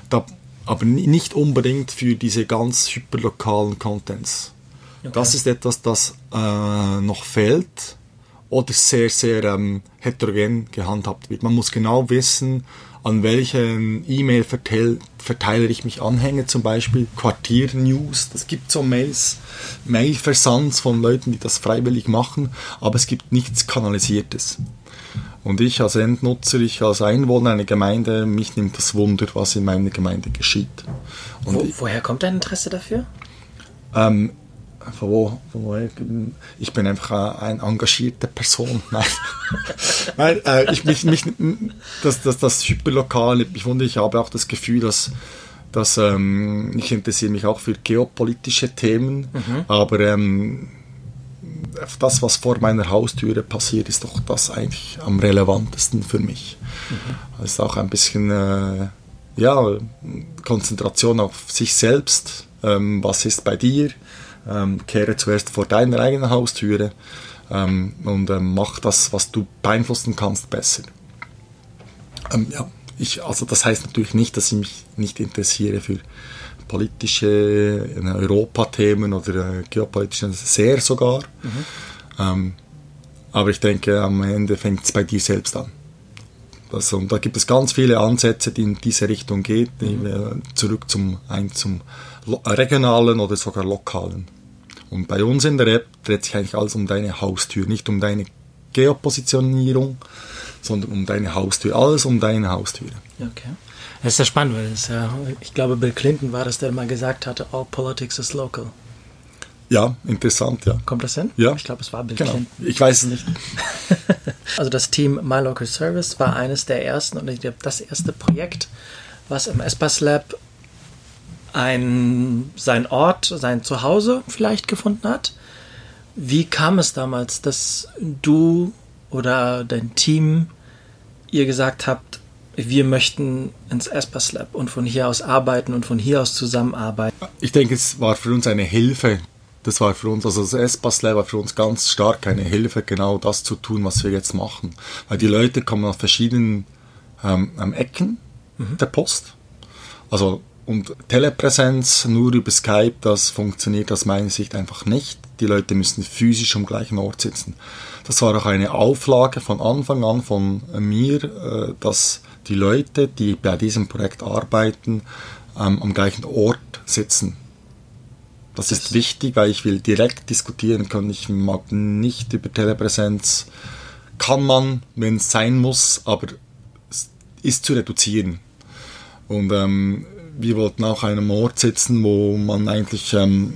Da aber nicht unbedingt für diese ganz hyperlokalen Contents. Okay. Das ist etwas, das äh, noch fehlt oder sehr, sehr ähm, heterogen gehandhabt wird. Man muss genau wissen, an welchen E-Mail-Verteiler ich mich anhänge, zum Beispiel Quartier-News. Das gibt so Mails, Mail-Versands von Leuten, die das freiwillig machen, aber es gibt nichts Kanalisiertes. Und ich als Endnutzer, ich als Einwohner einer Gemeinde, mich nimmt das Wunder, was in meiner Gemeinde geschieht. Wo, woher kommt dein Interesse dafür? Ähm, von wo, von woher? Ich bin einfach eine engagierter Person. Nein, Nein äh, ich, mich, mich, das, das, das Hyperlokale, ich, wundere, ich habe auch das Gefühl, dass, dass ähm, ich interessiere mich auch für geopolitische Themen, mhm. aber ähm, das, was vor meiner Haustüre passiert, ist doch das eigentlich am relevantesten für mich. Mhm. Das ist auch ein bisschen äh, ja, Konzentration auf sich selbst. Ähm, was ist bei dir? Ähm, kehre zuerst vor deiner eigenen Haustüre ähm, und ähm, mach das, was du beeinflussen kannst, besser. Ähm, ja, ich, also das heißt natürlich nicht, dass ich mich nicht interessiere für politische Europathemen oder äh, geopolitische, sehr sogar. Mhm. Ähm, aber ich denke, am Ende fängt es bei dir selbst an. Also, und da gibt es ganz viele Ansätze, die in diese Richtung gehen, mhm. zurück zum, ein, zum regionalen oder sogar lokalen. Und bei uns in der App dreht sich eigentlich alles um deine Haustür, nicht um deine Geopositionierung, sondern um deine Haustür. Alles um deine Haustür. Okay. Das ist ja spannend, weil es ja, ich glaube, Bill Clinton war das, der mal gesagt hatte, all politics is local. Ja, interessant, ja. Kommt das hin? Ja. Ich glaube, es war Bill Genau. Clinton. Ich weiß es nicht. Also das Team My Local Service war eines der ersten und ich glaube das erste Projekt, was im Espas Lab ein, sein Ort, sein Zuhause vielleicht gefunden hat. Wie kam es damals, dass du oder dein Team ihr gesagt habt, wir möchten ins Espas Lab und von hier aus arbeiten und von hier aus zusammenarbeiten? Ich denke, es war für uns eine Hilfe. Das war für uns, also das S-Pass war für uns ganz stark eine Hilfe, genau das zu tun, was wir jetzt machen. Weil die Leute kommen aus verschiedenen ähm, ähm, Ecken der Post. Also, und Telepräsenz nur über Skype, das funktioniert aus meiner Sicht einfach nicht. Die Leute müssen physisch am gleichen Ort sitzen. Das war auch eine Auflage von Anfang an von mir, äh, dass die Leute, die bei diesem Projekt arbeiten, ähm, am gleichen Ort sitzen. Das ist wichtig, weil ich will direkt diskutieren können. Ich mag nicht über Telepräsenz. Kann man, wenn es sein muss, aber es ist zu reduzieren. Und ähm, wir wollten auch an einem Ort sitzen, wo man eigentlich ähm,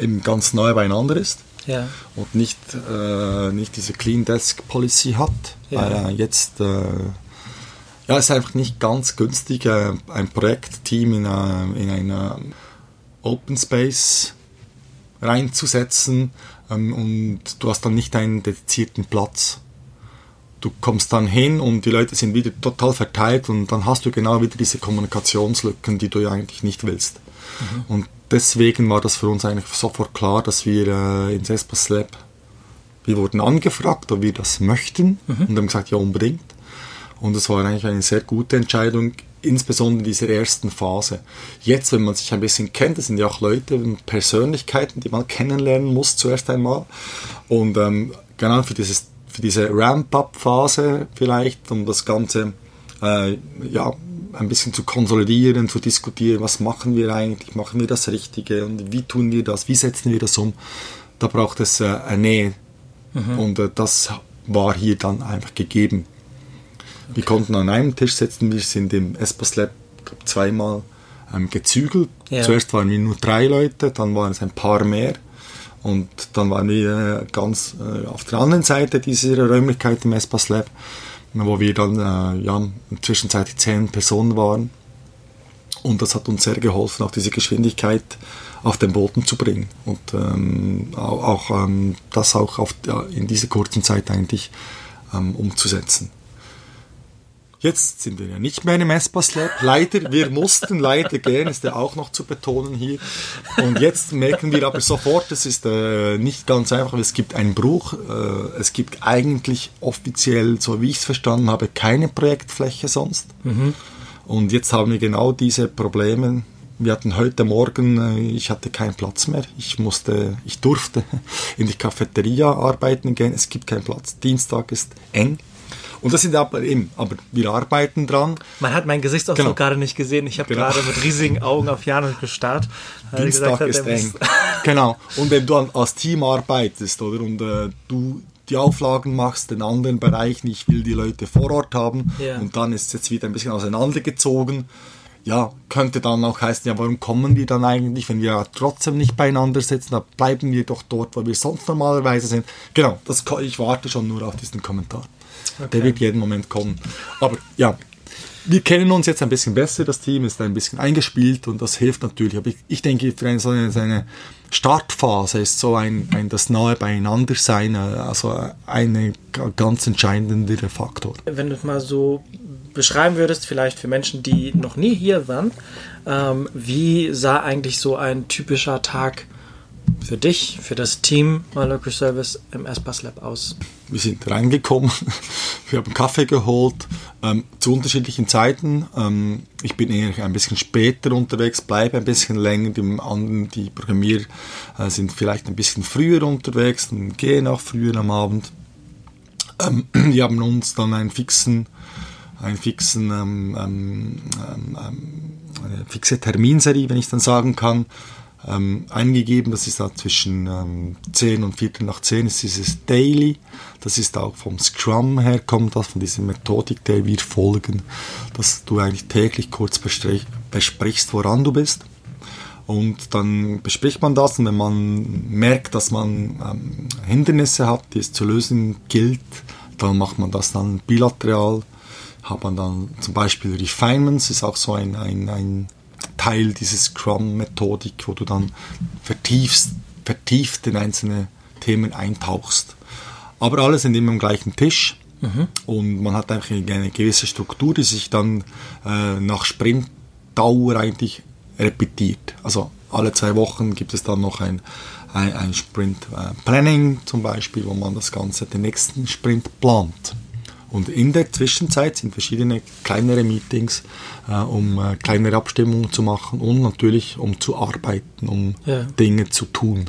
eben ganz nahe beieinander ist Ja. und nicht, äh, nicht diese Clean Desk Policy hat. Ja. Weil äh, jetzt, äh, ja, es ist einfach nicht ganz günstig, äh, ein Projektteam in, äh, in einer Open Space reinzusetzen ähm, und du hast dann nicht einen dedizierten Platz. Du kommst dann hin und die Leute sind wieder total verteilt und dann hast du genau wieder diese Kommunikationslücken, die du ja eigentlich nicht willst. Und deswegen war das für uns eigentlich sofort klar, dass wir äh, ins Espas Lab, wir wurden angefragt, ob wir das möchten und haben gesagt, ja unbedingt. Und es war eigentlich eine sehr gute Entscheidung, insbesondere in dieser ersten Phase. Jetzt, wenn man sich ein bisschen kennt, das sind ja auch Leute und Persönlichkeiten, die man kennenlernen muss zuerst einmal. Und ähm, genau für, dieses, für diese Ramp-up-Phase vielleicht, um das Ganze äh, ja, ein bisschen zu konsolidieren, zu diskutieren, was machen wir eigentlich, machen wir das Richtige und wie tun wir das, wie setzen wir das um. Da braucht es äh, eine Nähe. Und äh, das war hier dann einfach gegeben. Wir konnten an einem Tisch sitzen, wir sind im Espas Lab zweimal ähm, gezügelt. Ja. Zuerst waren wir nur drei Leute, dann waren es ein paar mehr. Und dann waren wir äh, ganz äh, auf der anderen Seite dieser Räumlichkeit im Espas Lab, wo wir dann äh, ja, zwischenzeitlich zehn Personen waren. Und das hat uns sehr geholfen, auch diese Geschwindigkeit auf den Boden zu bringen. Und ähm, auch, ähm, das auch auf, ja, in dieser kurzen Zeit eigentlich ähm, umzusetzen. Jetzt sind wir ja nicht mehr im Espas Lab. Leider, wir mussten leider gehen, ist ja auch noch zu betonen hier. Und jetzt merken wir aber sofort, es ist äh, nicht ganz einfach, es gibt einen Bruch. Äh, es gibt eigentlich offiziell, so wie ich es verstanden habe, keine Projektfläche sonst. Und jetzt haben wir genau diese Probleme. Wir hatten heute Morgen, äh, ich hatte keinen Platz mehr. Ich musste, ich durfte in die Cafeteria arbeiten gehen. Es gibt keinen Platz. Dienstag ist eng. Und das sind aber eben, aber wir arbeiten dran. Man hat meinen Gesichtsausdruck Genau. gerade nicht gesehen. Ich habe Genau. gerade mit riesigen Augen auf Janus gestarrt. Dienstag gesagt ist eng. genau. Und wenn du als Team arbeitest, oder, und äh, du die Auflagen machst, den anderen Bereichen, ich will die Leute vor Ort haben, Ja. und dann ist es jetzt wieder ein bisschen auseinandergezogen. Ja, könnte dann auch heißen, ja, warum kommen wir dann eigentlich, wenn wir ja trotzdem nicht beieinander sitzen, dann bleiben wir doch dort, wo wir sonst normalerweise sind. Genau, das, ich warte schon nur auf diesen Kommentar. Der wird jeden Moment kommen. Aber ja, wir kennen uns jetzt ein bisschen besser, das Team ist ein bisschen eingespielt und das hilft natürlich. Aber ich, ich denke, für eine, so eine, so eine Startphase ist so ein, ein das nahe beieinander sein, äh, also ein ganz entscheidender Faktor. Wenn du es mal so beschreiben würdest, vielleicht für Menschen, die noch nie hier waren, ähm, wie sah eigentlich so ein typischer Tag für dich, für das Team My Local Service im Espas Lab aus? Wir sind reingekommen, wir haben Kaffee geholt, ähm, zu unterschiedlichen Zeiten. Ähm, ich bin eher ein bisschen später unterwegs, bleibe ein bisschen länger. Die anderen, die Programmierer äh, sind vielleicht ein bisschen früher unterwegs und gehen auch früher am Abend. Ähm, die haben uns dann einen fixen, einen fixen, ähm, ähm, ähm, eine fixe Terminserie, wenn ich dann sagen kann, ähm, eingegeben. Das ist da zwischen ähm, 10 und Viertel nach 10 ist dieses Daily. Das ist auch vom Scrum her, kommt das von dieser Methodik, der wir folgen, dass du eigentlich täglich kurz besprich- besprichst, woran du bist. Und dann bespricht man das und wenn man merkt, dass man ähm, Hindernisse hat, die es zu lösen gilt, dann macht man das dann bilateral. Hat man dann zum Beispiel Refinements, ist auch so ein, ein, ein Teil dieses Scrum-Methodik, wo du dann vertiefst, vertieft in einzelne Themen eintauchst. Aber alle sind immer am gleichen Tisch mhm. und man hat einfach eine gewisse Struktur, die sich dann äh, nach Sprintdauer eigentlich repetiert. Also alle zwei Wochen gibt es dann noch ein, ein, ein Sprint äh, Planning zum Beispiel, wo man das Ganze den nächsten Sprint plant. Und in der Zwischenzeit sind verschiedene kleinere Meetings, äh, um äh, kleinere Abstimmungen zu machen und natürlich um zu arbeiten, um ja. Dinge zu tun.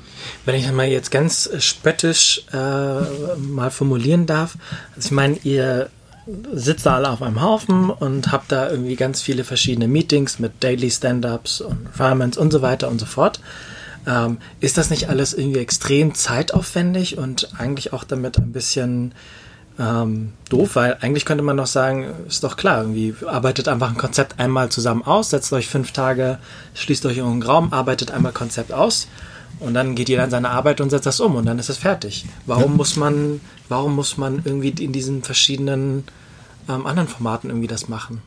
Wenn ich mal jetzt ganz spöttisch äh, mal formulieren darf, also ich meine, ihr sitzt da alle auf einem Haufen und habt da irgendwie ganz viele verschiedene Meetings mit Daily Stand-ups und Requirements und so weiter und so fort. Ähm, ist das nicht alles irgendwie extrem zeitaufwendig und eigentlich auch damit ein bisschen ähm, doof, weil eigentlich könnte man doch sagen, ist doch klar, irgendwie arbeitet einfach ein Konzept einmal zusammen aus, setzt euch fünf Tage, schließt euch in einen Raum, arbeitet einmal Konzept aus und dann geht jeder an seine Arbeit und setzt das um und dann ist es fertig. Warum ja. muss man, warum muss man irgendwie in diesen verschiedenen ähm, anderen Formaten irgendwie das machen?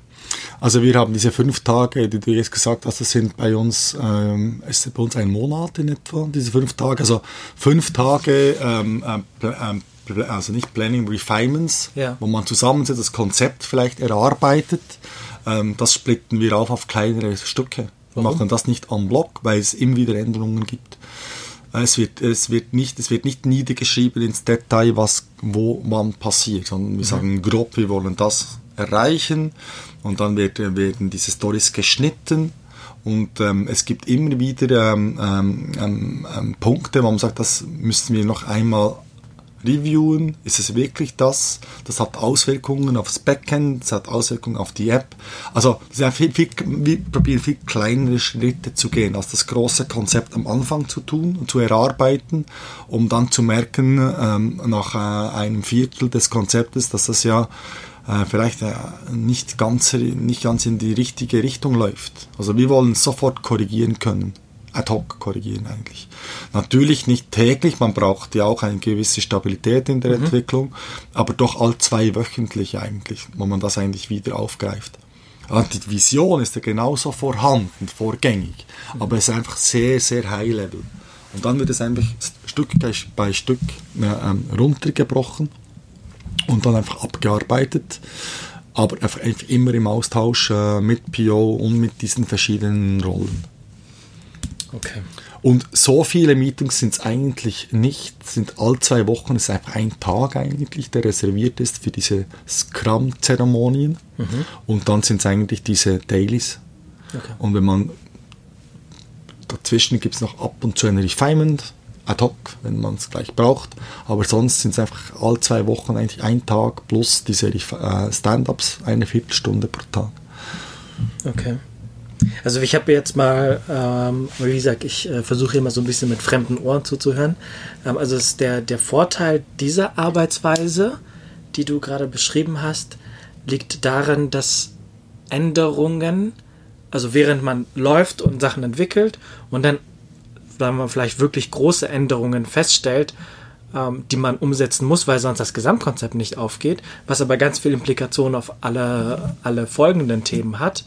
Also wir haben diese fünf Tage, die du jetzt gesagt hast, das sind bei uns, ähm, ist bei uns ein Monat in etwa, diese fünf Tage. Also fünf Tage ähm, äh, ähm, also nicht Planning, Refinements, ja. wo man zusammen das Konzept vielleicht erarbeitet. Ähm, das splitten wir auf auf kleinere Stücke. Wir machen das nicht am Block, weil es immer wieder Änderungen gibt. Es wird, es wird, nicht, es wird nicht niedergeschrieben ins Detail, was wo wann passiert, sondern wir mhm. sagen grob, wir wollen das erreichen und dann wird, werden diese Stories geschnitten und ähm, es gibt immer wieder ähm, ähm, ähm Punkte, wo man sagt, das müssten wir noch einmal reviewen, ist es wirklich das? Das hat Auswirkungen auf das Backend, das hat Auswirkungen auf die App. Also sehr viel, viel, wir probieren viel kleinere Schritte zu gehen, als das große Konzept am Anfang zu tun und zu erarbeiten, um dann zu merken, ähm, nach äh, einem Viertel des Konzeptes, dass das ja äh, vielleicht äh, nicht, ganz, nicht ganz in die richtige Richtung läuft. Also wir wollen sofort korrigieren können ad hoc korrigieren eigentlich. Natürlich nicht täglich, man braucht ja auch eine gewisse Stabilität in der mhm. Entwicklung, aber doch all zwei wöchentlich eigentlich, wo man das eigentlich wieder aufgreift. Und die Vision ist ja genauso vorhanden, vorgängig, mhm. aber es ist einfach sehr, sehr high level. Und dann wird es einfach Stück bei Stück ähm, runtergebrochen und dann einfach abgearbeitet aber einfach immer im Austausch äh, mit PO und mit diesen verschiedenen Rollen. Okay. Und so viele Meetings sind es eigentlich nicht, sind all zwei Wochen, es ist einfach ein Tag eigentlich, der reserviert ist für diese Scrum-Zeremonien. Mhm. Und dann sind es eigentlich diese Dailies. Okay. Und wenn man dazwischen gibt es noch ab und zu ein Refinement, ad hoc, wenn man es gleich braucht. Aber sonst sind es einfach all zwei Wochen eigentlich ein Tag plus diese äh, Stand-ups, eine Viertelstunde pro Tag. Okay. Also ich habe jetzt mal, ähm, wie gesagt, ich äh, versuche immer so ein bisschen mit fremden Ohren zuzuhören. Ähm, also ist der, der Vorteil dieser Arbeitsweise, die du gerade beschrieben hast, liegt darin, dass Änderungen, also während man läuft und Sachen entwickelt und dann, sagen wir vielleicht wirklich große Änderungen feststellt, ähm, die man umsetzen muss, weil sonst das Gesamtkonzept nicht aufgeht, was aber ganz viele Implikationen auf alle, alle folgenden Themen hat,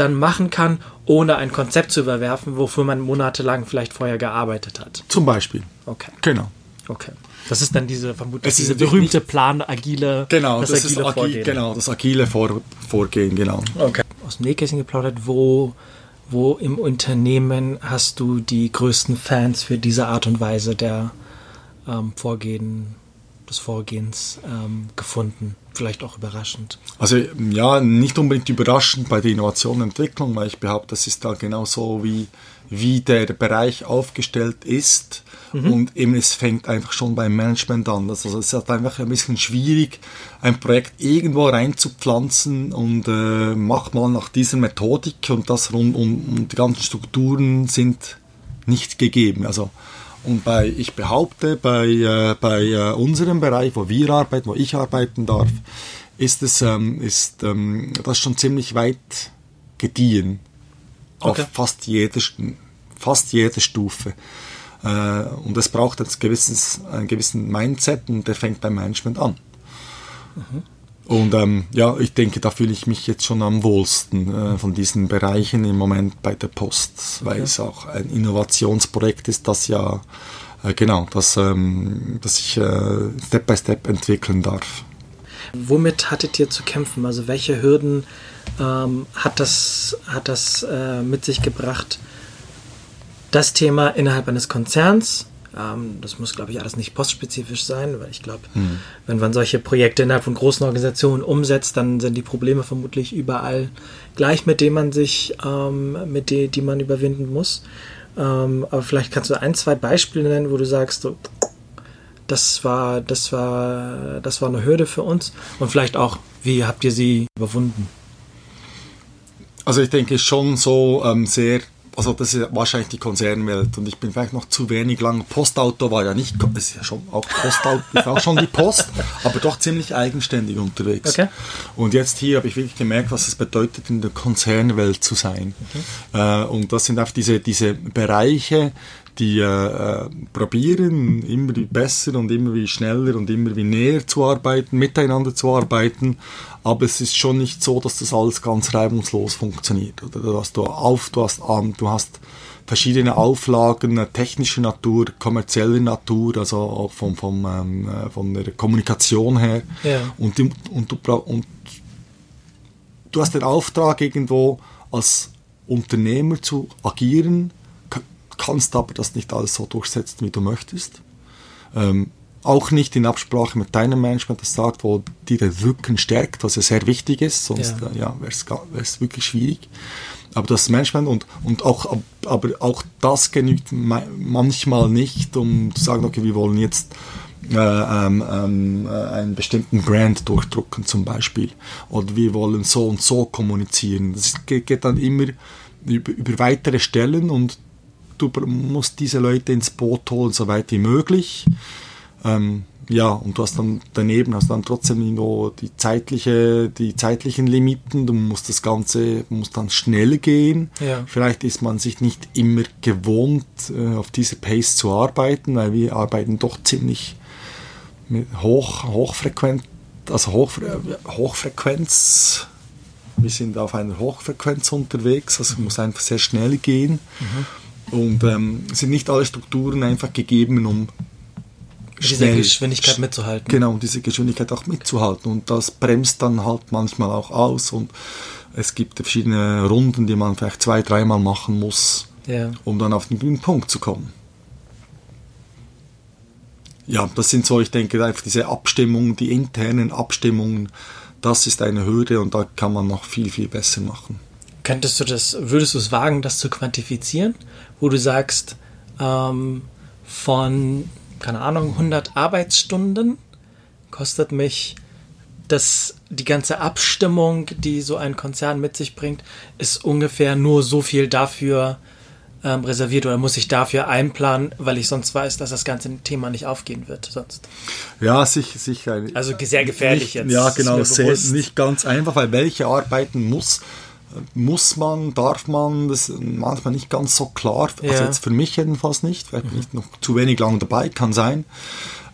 dann machen kann, ohne ein Konzept zu überwerfen, wofür man monatelang vielleicht vorher gearbeitet hat. Zum Beispiel. Okay. Genau. Okay. Das ist dann diese vermutlich diese berühmte Plan agile genau das, das agile ist Vorgehen. genau das agile Vor Vorgehen genau. Okay. Aus dem Nähkästchen geplaudert, wo wo im Unternehmen hast du die größten Fans für diese Art und Weise der ähm, Vorgehen des Vorgehens ähm, gefunden? Vielleicht auch überraschend. Also ja, nicht unbedingt überraschend bei der Innovation und Entwicklung, weil ich behaupte, das ist da genau so, wie, wie der Bereich aufgestellt ist. Mhm. Und eben es fängt einfach schon beim Management an. Also es ist halt einfach ein bisschen schwierig, ein Projekt irgendwo reinzupflanzen und äh, macht mal nach dieser Methodik und das rund um, um die ganzen Strukturen sind nicht gegeben. Also und bei, ich behaupte, bei, äh, bei äh, unserem Bereich, wo wir arbeiten, wo ich arbeiten darf, ist es ähm, ist, ähm, das schon ziemlich weit gediehen. Okay. Auf fast jeder, fast jeder Stufe. Äh, und es braucht ein gewisses, einen gewissen Mindset und der fängt beim Management an. Mhm. Und ähm, ja, ich denke, da fühle ich mich jetzt schon am wohlsten äh, von diesen Bereichen im Moment bei der Post, weil okay. es auch ein Innovationsprojekt ist, das ja äh, genau, das, ähm, das ich äh, Step by Step entwickeln darf. Womit hattet ihr zu kämpfen? Also welche Hürden ähm, hat das, hat das äh, mit sich gebracht? Das Thema innerhalb eines Konzerns das muss, glaube ich, alles nicht postspezifisch sein, weil ich glaube, hm. wenn man solche Projekte innerhalb von großen Organisationen umsetzt, dann sind die Probleme vermutlich überall gleich, mit denen man sich, ähm, mit denen, die man überwinden muss. Ähm, aber vielleicht kannst du ein, zwei Beispiele nennen, wo du sagst, so, das war, das war, das war eine Hürde für uns und vielleicht auch, wie habt ihr sie überwunden? Also ich denke schon so ähm, sehr also das ist wahrscheinlich die Konzernwelt und ich bin vielleicht noch zu wenig lang. Postauto war ja nicht, ist ja schon auch Postauto, ist auch schon die Post, aber doch ziemlich eigenständig unterwegs. Okay. Und jetzt hier habe ich wirklich gemerkt, was es bedeutet, in der Konzernwelt zu sein. Okay. Äh, und das sind auch diese, diese Bereiche, die äh, probieren, immer wie besser und immer wie schneller und immer wie näher zu arbeiten, miteinander zu arbeiten, aber es ist schon nicht so, dass das alles ganz reibungslos funktioniert. Oder du auf, du hast, um, du hast verschiedene Auflagen technischer Natur, kommerzieller Natur, also auch vom, vom, ähm, äh, von der Kommunikation her. Ja. Und, die, und, du, und du hast den Auftrag irgendwo als Unternehmer zu agieren, kannst aber das nicht alles so durchsetzen, wie du möchtest. Ähm, auch nicht in Absprache mit deinem Management, das sagt, wo dir den Rücken stärkt, was ja sehr wichtig ist, sonst ja. Ja, wäre es wirklich schwierig. Aber das Management und, und auch, aber auch das genügt manchmal nicht, um zu sagen, okay, wir wollen jetzt äh, ähm, ähm, äh, einen bestimmten Brand durchdrucken zum Beispiel. Oder wir wollen so und so kommunizieren. Das geht, geht dann immer über, über weitere Stellen und du musst diese Leute ins Boot holen, so weit wie möglich. Ähm, ja, und du hast dann daneben hast dann trotzdem nur die zeitliche, die zeitlichen Limiten. Du musst das Ganze, muss dann schnell gehen. Ja. Vielleicht ist man sich nicht immer gewohnt, äh, auf diese Pace zu arbeiten, weil wir arbeiten doch ziemlich mit hoch, hochfrequent, also hoch, Hochfrequenz. Wir sind auf einer Hochfrequenz unterwegs, also muss einfach sehr schnell gehen. Mhm. Und ähm, sind nicht alle Strukturen einfach gegeben, um diese Geschwindigkeit mitzuhalten. Genau, diese Geschwindigkeit auch mitzuhalten. Und das bremst dann halt manchmal auch aus. Und es gibt verschiedene Runden, die man vielleicht zwei, dreimal machen muss, ja. um dann auf den grünen Punkt zu kommen. Ja, das sind so, ich denke, einfach diese Abstimmungen, die internen Abstimmungen, das ist eine Hürde und da kann man noch viel, viel besser machen. Könntest du das, würdest du es wagen, das zu quantifizieren, wo du sagst, ähm, von keine Ahnung, 100 Arbeitsstunden kostet mich das, die ganze Abstimmung, die so ein Konzern mit sich bringt, ist ungefähr nur so viel dafür ähm, reserviert oder muss ich dafür einplanen, weil ich sonst weiß, dass das ganze Thema nicht aufgehen wird sonst. Ja, sicher, sicher. Also sehr gefährlich nicht, jetzt. Ja, genau, sehr, nicht ganz einfach, weil welche Arbeiten muss muss man, darf man, das ist manchmal nicht ganz so klar. Also ja. Jetzt für mich jedenfalls nicht, vielleicht bin ich noch zu wenig lang dabei, kann sein.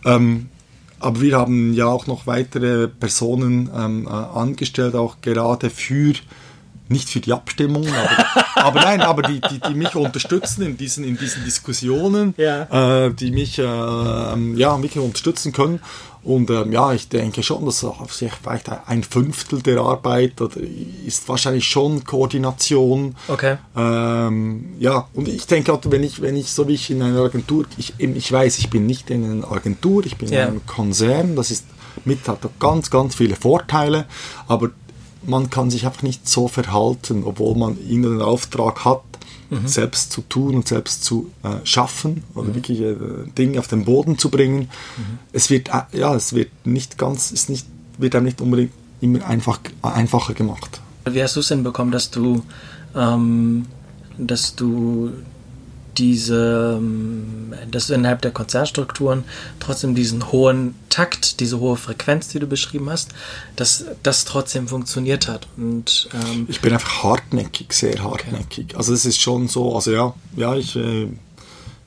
Ähm, aber wir haben ja auch noch weitere Personen ähm, äh, angestellt, auch gerade für nicht für die Abstimmungen, aber, aber nein, aber die, die, die, mich unterstützen in diesen, in diesen Diskussionen, ja. äh, die mich äh, ähm, ja, wirklich unterstützen können. Und ähm, ja, ich denke schon, dass vielleicht ein Fünftel der Arbeit ist wahrscheinlich schon Koordination. Okay. Ähm, ja, und ich denke, wenn ich, wenn ich so wie ich in einer Agentur, ich, ich weiß, ich bin nicht in einer Agentur, ich bin yeah. in einem Konzern, das ist mit hat ganz, ganz viele Vorteile, aber man kann sich einfach nicht so verhalten, obwohl man irgendeinen Auftrag hat, mhm. selbst zu tun und selbst zu äh, schaffen oder mhm. wirklich äh, Dinge auf den Boden zu bringen. Mhm. Es wird äh, ja, es wird nicht ganz, ist nicht, wird einem nicht unbedingt immer einfach einfacher gemacht. Wie hast du es denn bekommen, dass du, ähm, dass du diese, ähm, dass du innerhalb der Konzertstrukturen trotzdem diesen hohen Takt, diese hohe Frequenz, die du beschrieben hast, dass das trotzdem funktioniert hat. Und, ähm, ich bin einfach hartnäckig, sehr hartnäckig. Okay. Also es ist schon so, also ja, ja, ich... Äh,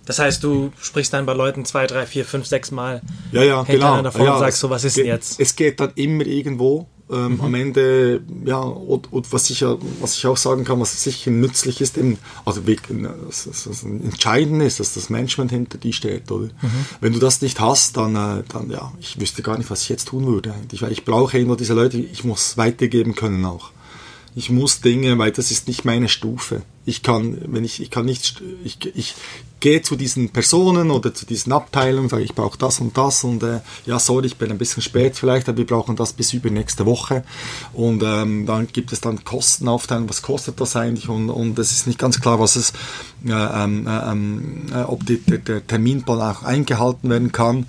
das heißt, du sprichst dann bei Leuten zwei, drei, vier, fünf, sechs Mal ja, ja, genau. davor ja, und sagst so, was ist denn jetzt? Es geht dann immer irgendwo ähm, mhm. Am Ende, ja, und, und, was, ich, was ich auch sagen kann, was sicher nützlich ist, eben, also das, das entscheidend ist, dass das Management hinter dir steht, oder? Mhm. Wenn du das nicht hast, dann, äh, dann, ja, ich wüsste gar nicht, was ich jetzt tun würde eigentlich, weil ich brauche immer diese Leute, ich muss weitergeben können auch. Ich muss Dinge, weil das ist nicht meine Stufe. Ich kann, wenn ich, ich kann nicht, ich, ich gehe zu diesen Personen oder zu diesen Abteilungen, sage ich brauche das und das und äh, ja, sorry, ich bin ein bisschen spät vielleicht, aber wir brauchen das bis über nächste Woche. Und ähm, dann gibt es dann Kostenaufteilung, was kostet das eigentlich? Und, und es ist nicht ganz klar, was es, äh, ähm, äh, ähm, äh, ob die, der, der Terminplan auch eingehalten werden kann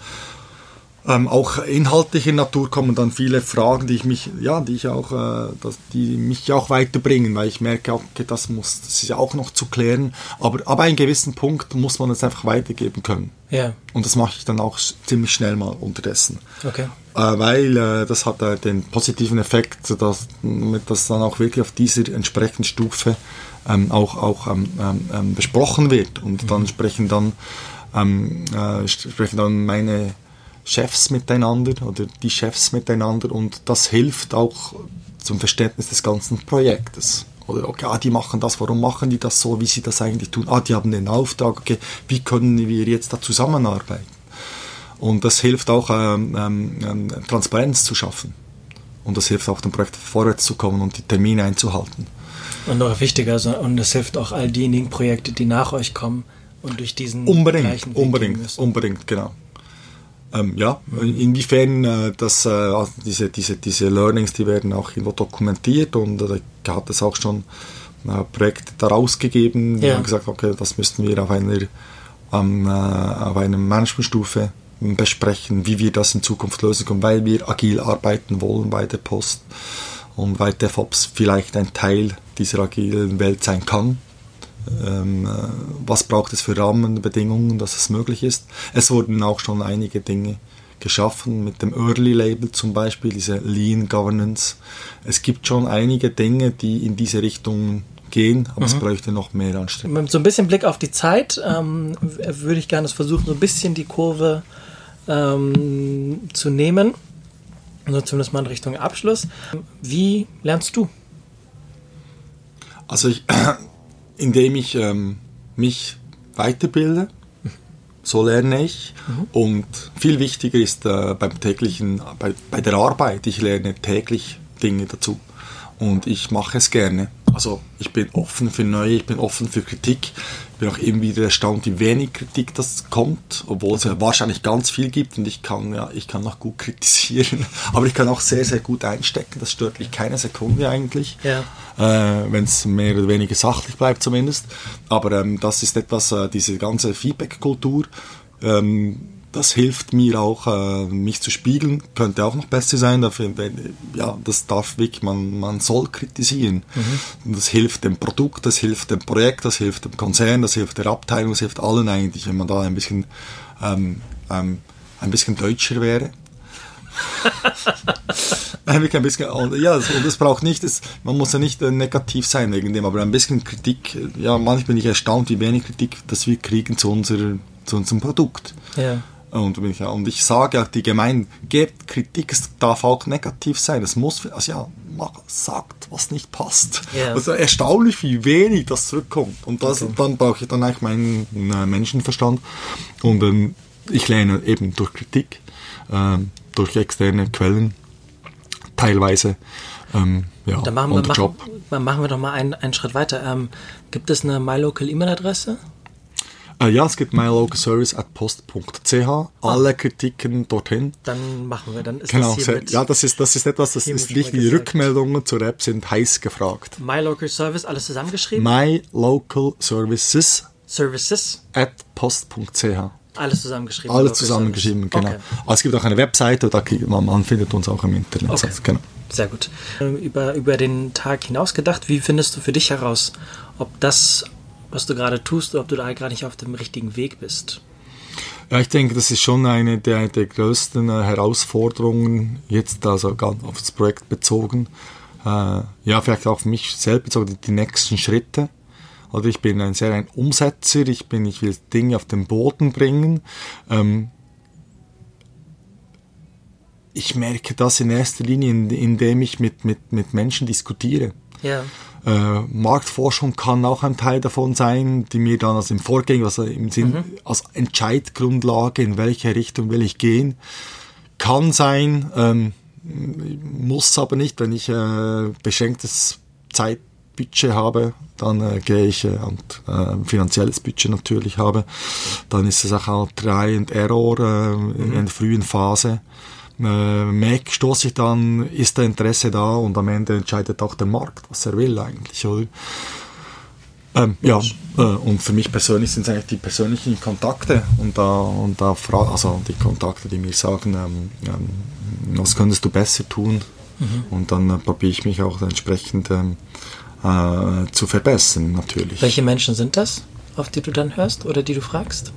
ähm, auch inhaltlicher Natur kommen dann viele Fragen, die ich mich, ja, die ich auch, äh, das, die mich auch weiterbringen, weil ich merke, okay, das muss, das ist ja auch noch zu klären, aber ab einem gewissen Punkt muss man es einfach weitergeben können. Ja. Und das mache ich dann auch ziemlich schnell mal unterdessen. Okay. Äh, weil äh, das hat äh, den positiven Effekt, dass, dass dann auch wirklich auf dieser entsprechenden Stufe ähm, auch, auch ähm, ähm, ähm besprochen wird und mhm. dann sprechen dann ähm, äh, sprechen dann meine Chefs miteinander oder die Chefs miteinander und das hilft auch zum Verständnis des ganzen Projektes. Oder okay, ah, die machen das, warum machen die das so, wie sie das eigentlich tun? Ah, die haben den Auftrag, okay, wie können wir jetzt da zusammenarbeiten? Und das hilft auch, ähm, ähm, ähm Transparenz zu schaffen. Und das hilft auch dem Projekt vorwärts zu kommen und die Termine einzuhalten. Und noch wichtiger, und es hilft auch all diejenigen Projekte, die nach euch kommen und durch diesen unbedingt, gleichen Weg unbedingt, unbedingt, genau. Ähm, ja, inwiefern äh, das, äh, diese, diese, diese Learnings, die werden auch irgendwo dokumentiert und äh, da hat es auch schon äh, Projekte daraus gegeben, die ja. haben gesagt, okay, das müssten wir auf einer, ähm, auf einer Managementstufe besprechen, wie wir das in Zukunft lösen können, weil wir agil arbeiten wollen bei der Post und weil DevOps vielleicht ein Teil dieser agilen Welt sein kann was braucht es für Rahmenbedingungen, dass es möglich ist. Es wurden auch schon einige Dinge geschaffen, mit dem Early Label zum Beispiel, diese Lean Governance. Es gibt schon einige Dinge, die in diese Richtung gehen, aber mhm. es bräuchte noch mehr Anstrengung. Mit so ein bisschen Blick auf die Zeit ähm, würde ich gerne versuchen, so ein bisschen die Kurve ähm, zu nehmen. Also zumindest mal in Richtung Abschluss. Wie lernst du? Also ich, indem ich ähm, mich weiterbilde. So lerne ich. Mhm. Und viel wichtiger ist äh, beim täglichen, bei, bei der Arbeit, ich lerne täglich Dinge dazu. Und ich mache es gerne. Also ich bin offen für Neue, ich bin offen für Kritik. Ich bin auch immer wieder erstaunt, wie wenig Kritik das kommt, obwohl es ja wahrscheinlich ganz viel gibt und ich kann ja, ich kann auch gut kritisieren, aber ich kann auch sehr, sehr gut einstecken. Das stört mich keine Sekunde eigentlich, ja. äh, wenn es mehr oder weniger sachlich bleibt zumindest. Aber ähm, das ist etwas, äh, diese ganze Feedback-Kultur. Ähm, das hilft mir auch, äh, mich zu spiegeln. Könnte auch noch besser sein. Dafür, ja, das darf wirklich, man, man soll kritisieren. Mhm. Das hilft dem Produkt, das hilft dem Projekt, das hilft dem Konzern, das hilft der Abteilung, das hilft allen eigentlich, wenn man da ein bisschen, ähm, ähm, ein bisschen deutscher wäre. ein bisschen, ja, und es braucht nicht, es, man muss ja nicht äh, negativ sein wegen dem, aber ein bisschen Kritik, ja, manchmal bin ich erstaunt, wie wenig Kritik, das wir kriegen zu, unserer, zu unserem Produkt. Ja. Und, und ich sage auch die Gemeinde, gebt Kritik, es darf auch negativ sein. Es muss, also ja, sagt, was nicht passt. Yeah. Also erstaunlich, wie wenig das zurückkommt. Und das, okay. dann brauche ich dann eigentlich meinen äh, Menschenverstand. Und ähm, ich lerne eben durch Kritik, ähm, durch externe Quellen, teilweise. Ähm, ja, dann machen wir, machen, machen wir doch mal einen, einen Schritt weiter. Ähm, gibt es eine MyLocal-E-Mail-Adresse? Äh, ja, es gibt mylocalservice.post.ch. Ah. Alle Kritiken dorthin. Dann machen wir, dann ist genau, das hiermit, Ja, das ist, das ist etwas, das ist wichtig. Die Rückmeldungen zur App sind heiß gefragt. MyLocalService, alles zusammengeschrieben? MyLocalServices. Services. At post.ch. Alles zusammengeschrieben. Alles zusammengeschrieben, genau. Okay. Aber es gibt auch eine Webseite, da man, man findet uns auch im Internet. Okay. Genau. Sehr gut. Über, über den Tag hinaus gedacht, wie findest du für dich heraus, ob das was du gerade tust ob du da gerade nicht auf dem richtigen Weg bist. Ja, ich denke, das ist schon eine der, der größten äh, Herausforderungen, jetzt also ganz auf das Projekt bezogen. Äh, ja, vielleicht auch für mich selbst bezogen, die nächsten Schritte. Oder ich bin ein sehr ein Umsetzer, ich bin, ich will Dinge auf den Boden bringen. Ähm, ich merke das in erster Linie, indem ich mit, mit, mit Menschen diskutiere. Ja. Äh, Marktforschung kann auch ein Teil davon sein, die mir dann also im Vorgehen, also im Sinn, mhm. als Entscheidgrundlage, in welche Richtung will ich gehen, kann sein, ähm, muss aber nicht, wenn ich äh, beschränktes Zeitbudget habe, dann äh, gehe ich äh, und äh, finanzielles Budget natürlich habe, dann ist es auch halt Try and Error äh, mhm. in der frühen Phase äh, merke, stoße ich dann, ist der Interesse da und am Ende entscheidet auch der Markt, was er will eigentlich, oder? Ähm, ja, äh, und für mich persönlich sind es eigentlich die persönlichen Kontakte und da, und da also die Kontakte, die mir sagen, ähm, ähm, was könntest du besser tun? Mhm. Und dann äh, probiere ich mich auch entsprechend ähm, äh, zu verbessern, natürlich. Welche Menschen sind das, auf die du dann hörst oder die du fragst?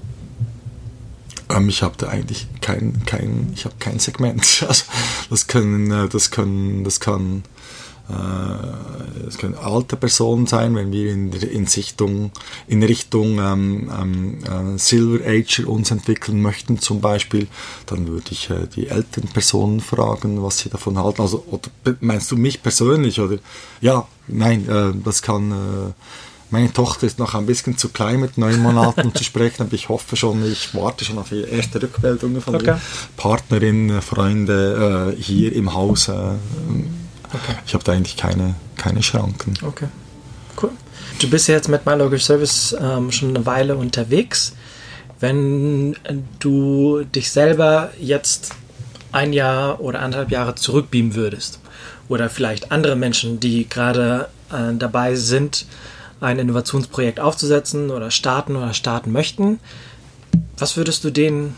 Ähm, ich habe da eigentlich kein, kein, ich habe kein Segment. Also das können, äh, das können, das kann, äh, das können alte Personen sein, wenn wir in, in Sichtung, in Richtung ähm, ähm, äh, Silver Ager uns entwickeln möchten, zum Beispiel, dann würde ich äh, die älteren Personen fragen, was sie davon halten. Also, oder meinst du mich persönlich oder? Ja, nein, äh, das kann äh, meine Tochter ist noch ein bisschen zu klein mit neun Monaten zu sprechen, aber ich hoffe schon, ich warte schon auf die erste Rückmeldung von okay. Partnerin, Freunde äh, hier im Haus. Äh, okay. Ich habe da eigentlich keine, keine Schranken. Okay, cool. Du bist jetzt mit MyLogic Service ähm, schon eine Weile unterwegs. Wenn du dich selber jetzt ein Jahr oder anderthalb Jahre zurückbeamen würdest, oder vielleicht andere Menschen, die gerade äh, dabei sind, ein Innovationsprojekt aufzusetzen oder starten oder starten möchten. Was würdest du denen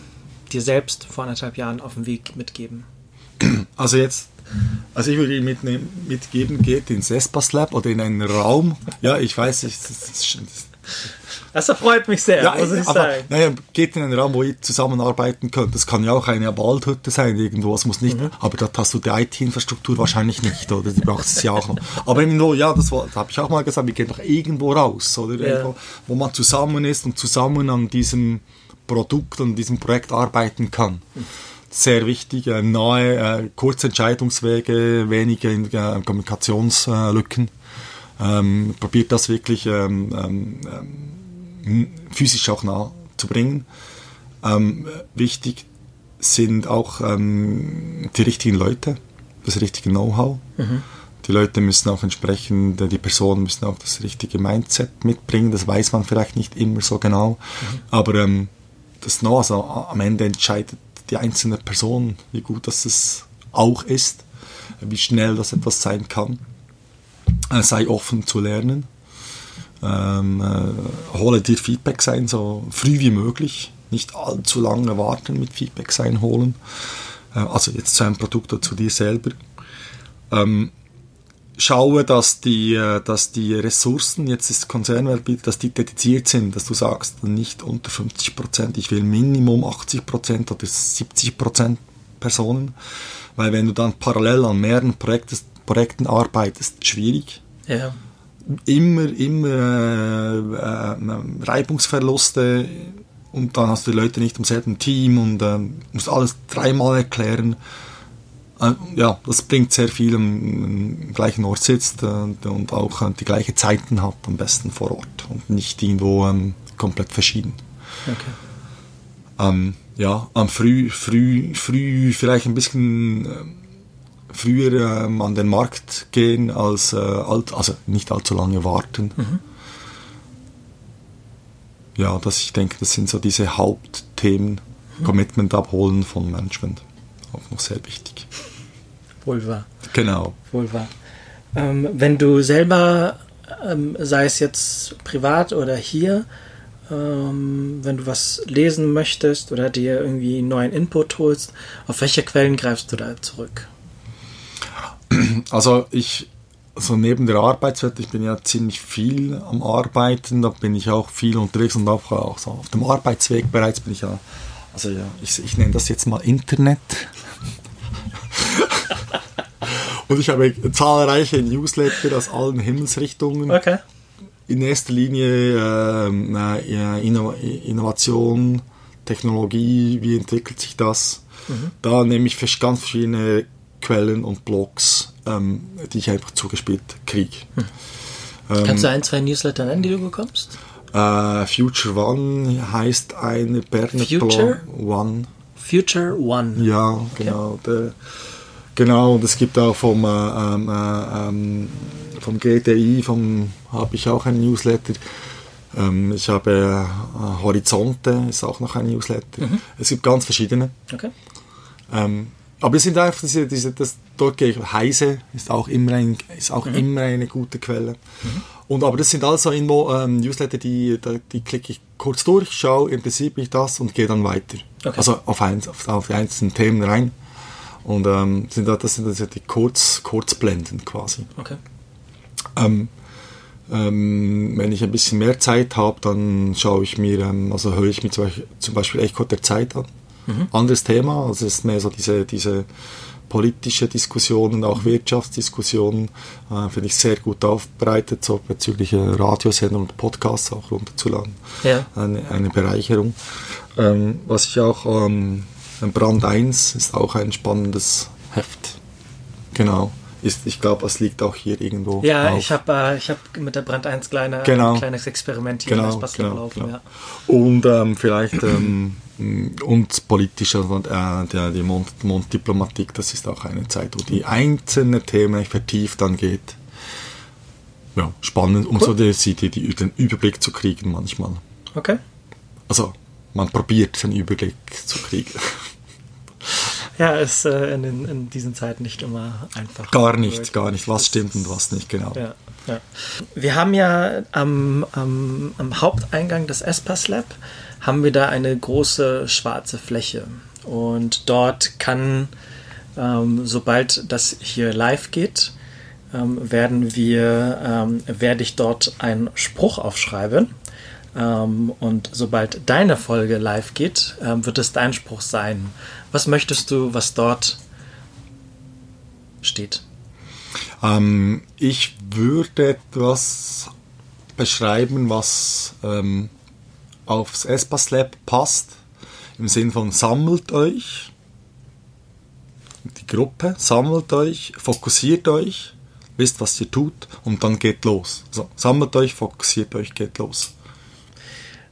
dir selbst vor anderthalb Jahren auf dem Weg mitgeben? Also jetzt, also ich würde Ihnen mitgeben, geht ins Espas Lab oder in einen Raum. Ja, ich weiß, ich, das, das, das erfreut mich sehr, ja, muss ich aber, sagen. Naja, geht in einen Raum, wo ihr zusammenarbeiten könnt. Das kann ja auch eine Waldhütte sein irgendwo, es muss nicht, mhm. aber da hast du die IT-Infrastruktur wahrscheinlich nicht, oder? Die brauchst du ja auch noch. Aber irgendwo, ja, das, das habe ich auch mal gesagt, wir gehen doch irgendwo raus, oder? Ja. Irgendwo, wo man zusammen ist und zusammen an diesem Produkt, an diesem Projekt arbeiten kann. Sehr wichtig, äh, nahe, äh, kurze Entscheidungswege, wenige äh, Kommunikationslücken. Ähm, probiert das wirklich ähm, ähm, ähm, physisch auch nah zu bringen. Ähm, wichtig sind auch ähm, die richtigen Leute, das richtige Know-how. Mhm. Die Leute müssen auch entsprechend, die Personen müssen auch das richtige Mindset mitbringen. Das weiß man vielleicht nicht immer so genau. Mhm. Aber ähm, das Know, also am Ende entscheidet die einzelne Person, wie gut das es auch ist, wie schnell das etwas sein kann. Äh, sei offen zu lernen. Ähm, äh, hole dir Feedback sein, so früh wie möglich. Nicht allzu lange warten mit Feedback sein holen. Äh, also jetzt zu einem Produkt oder zu dir selber. Ähm, schaue, dass die, äh, dass die Ressourcen, jetzt ist Konzernwelt, dass die dediziert sind, dass du sagst, nicht unter 50 Prozent, ich will Minimum 80 Prozent oder 70 Prozent Personen, weil wenn du dann parallel an mehreren Projekten Projekten arbeitest, schwierig. Ja. Immer, immer äh, äh, Reibungsverluste und dann hast du die Leute nicht im selben Team und äh, musst alles dreimal erklären. Äh, ja, das bringt sehr viel, am gleichen Ort sitzt äh, und auch äh, die gleichen Zeiten hat, am besten vor Ort und nicht irgendwo ähm, komplett verschieden. Okay. Ähm, ja, am früh, früh, früh vielleicht ein bisschen früher ähm, an den Markt gehen als äh, alt, also nicht allzu lange warten. Mhm. Ja, das, ich denke, das sind so diese Hauptthemen. Mhm. Commitment abholen von Management. Auch noch sehr wichtig. Wohl wahr. Genau. Wohl wahr. Ähm, wenn du selber, ähm, sei es jetzt privat oder hier, ähm, wenn du was lesen möchtest oder dir irgendwie neuen Input holst, auf welche Quellen greifst du da zurück? Also ich also neben der Arbeitswelt, ich bin ja ziemlich viel am Arbeiten, da bin ich auch viel unterwegs und auch, auch so auf dem Arbeitsweg bereits bin ich ja, also ja, ich, ich nenne das jetzt mal Internet. und ich habe zahlreiche Newsletter aus allen Himmelsrichtungen. Okay. In erster Linie ähm, äh, Inno Innovation, Technologie, wie entwickelt sich das? Mhm. Da nehme ich ganz verschiedene Quellen und Blogs, ähm, die ich einfach zugespielt kriege. Hm. Ähm, Kannst du ein, zwei Newsletter nennen, die du bekommst? Äh, Future One heißt eine Berner Future One. Future One. Ja, genau. Okay. Der, genau, und es gibt auch vom, äh, ähm, äh, ähm, vom GTI, vom habe ich auch ein Newsletter. Ähm, ich habe äh, Horizonte, ist auch noch ein Newsletter. Mhm. Es gibt ganz verschiedene. Okay. Ähm, aber es sind einfach diese, diese das, dort gehe ich, Heise ist auch immer, ein, ist auch mhm. immer eine gute Quelle. Mhm. Und, aber das sind also Info, ähm, Newsletter, die, die, klicke ich kurz durch, schaue, interessiert mich das und gehe dann weiter. Okay. Also auf, ein, auf, auf, die einzelnen Themen rein. Und ähm, sind das sind also die Kurz, Kurzblenden quasi. Okay. Ähm, ähm, wenn ich ein bisschen mehr Zeit habe, dann schaue ich mir, ähm, also höre ich mir zum Beispiel, zum Beispiel Echo der Zeit an. Mhm. Anderes Thema, also es ist mehr so diese, diese politische Diskussionen, auch. Wirtschaftsdiskussionen, äh, finde ich sehr gut aufbereitet, so bezüglich äh, Radiosender und Podcasts auch runterzuladen. Ja. Eine, eine Bereicherung. Ähm, was ich auch, ähm, Brand 1 ist auch ein spannendes Heft. Genau ist, ich glaube, es liegt auch hier irgendwo. Ja, auf. ich habe äh, hab mit der Brand 1 kleine, genau. ein kleines Experiment hier genau, genau, laufen. Genau. Ja. Und ähm, vielleicht ähm, und politischer, äh, die Mond, Monddiplomatik, das ist auch eine Zeit, wo die einzelnen Themen vertieft angeht. Ja, spannend, um cool. so die, die, die, den Überblick zu kriegen manchmal. Okay. Also, man probiert den Überblick zu kriegen. Ja, ist äh, in, den, in, diesen Zeiten nicht immer einfach. Gar nicht, gar nicht. Was stimmt und was nicht, genau. Ja, ja. Wir haben ja am, am, am Haupteingang des Espas Lab haben wir da eine große schwarze Fläche. Und dort kann, ähm, sobald das hier live geht, ähm, werden wir, ähm, werde ich dort einen Spruch aufschreiben. Ähm, und sobald deine Folge live geht, ähm, wird es dein Spruch sein. Was möchtest du, was dort steht? Ähm, ich würde etwas beschreiben, was ähm, aufs Espas Lab passt. Im Sinn von sammelt euch, die Gruppe, sammelt euch, fokussiert euch, wisst, was ihr tut und dann geht los. So, sammelt euch, fokussiert euch, geht los.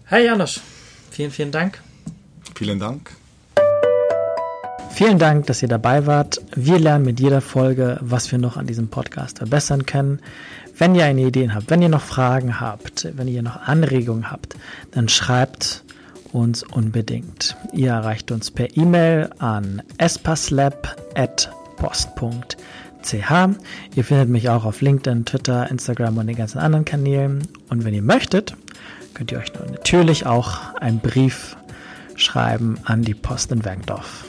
Hey Janusz, vielen, vielen Dank. Vielen Dank. Vielen Dank, dass ihr dabei wart. Wir lernen mit jeder Folge, was wir noch an diesem Podcast verbessern können. Wenn ihr eine Ideen habt, wenn ihr noch Fragen habt, wenn ihr noch Anregungen habt, dann schreibt uns unbedingt. Ihr erreicht uns per E-Mail an espaslab.post.ch. Ihr findet mich auch auf LinkedIn, Twitter, Instagram und den ganzen anderen Kanälen. Und wenn ihr möchtet, könnt ihr euch natürlich auch einen Brief schreiben an die Post in Werkdorf.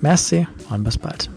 Merci und bis bald.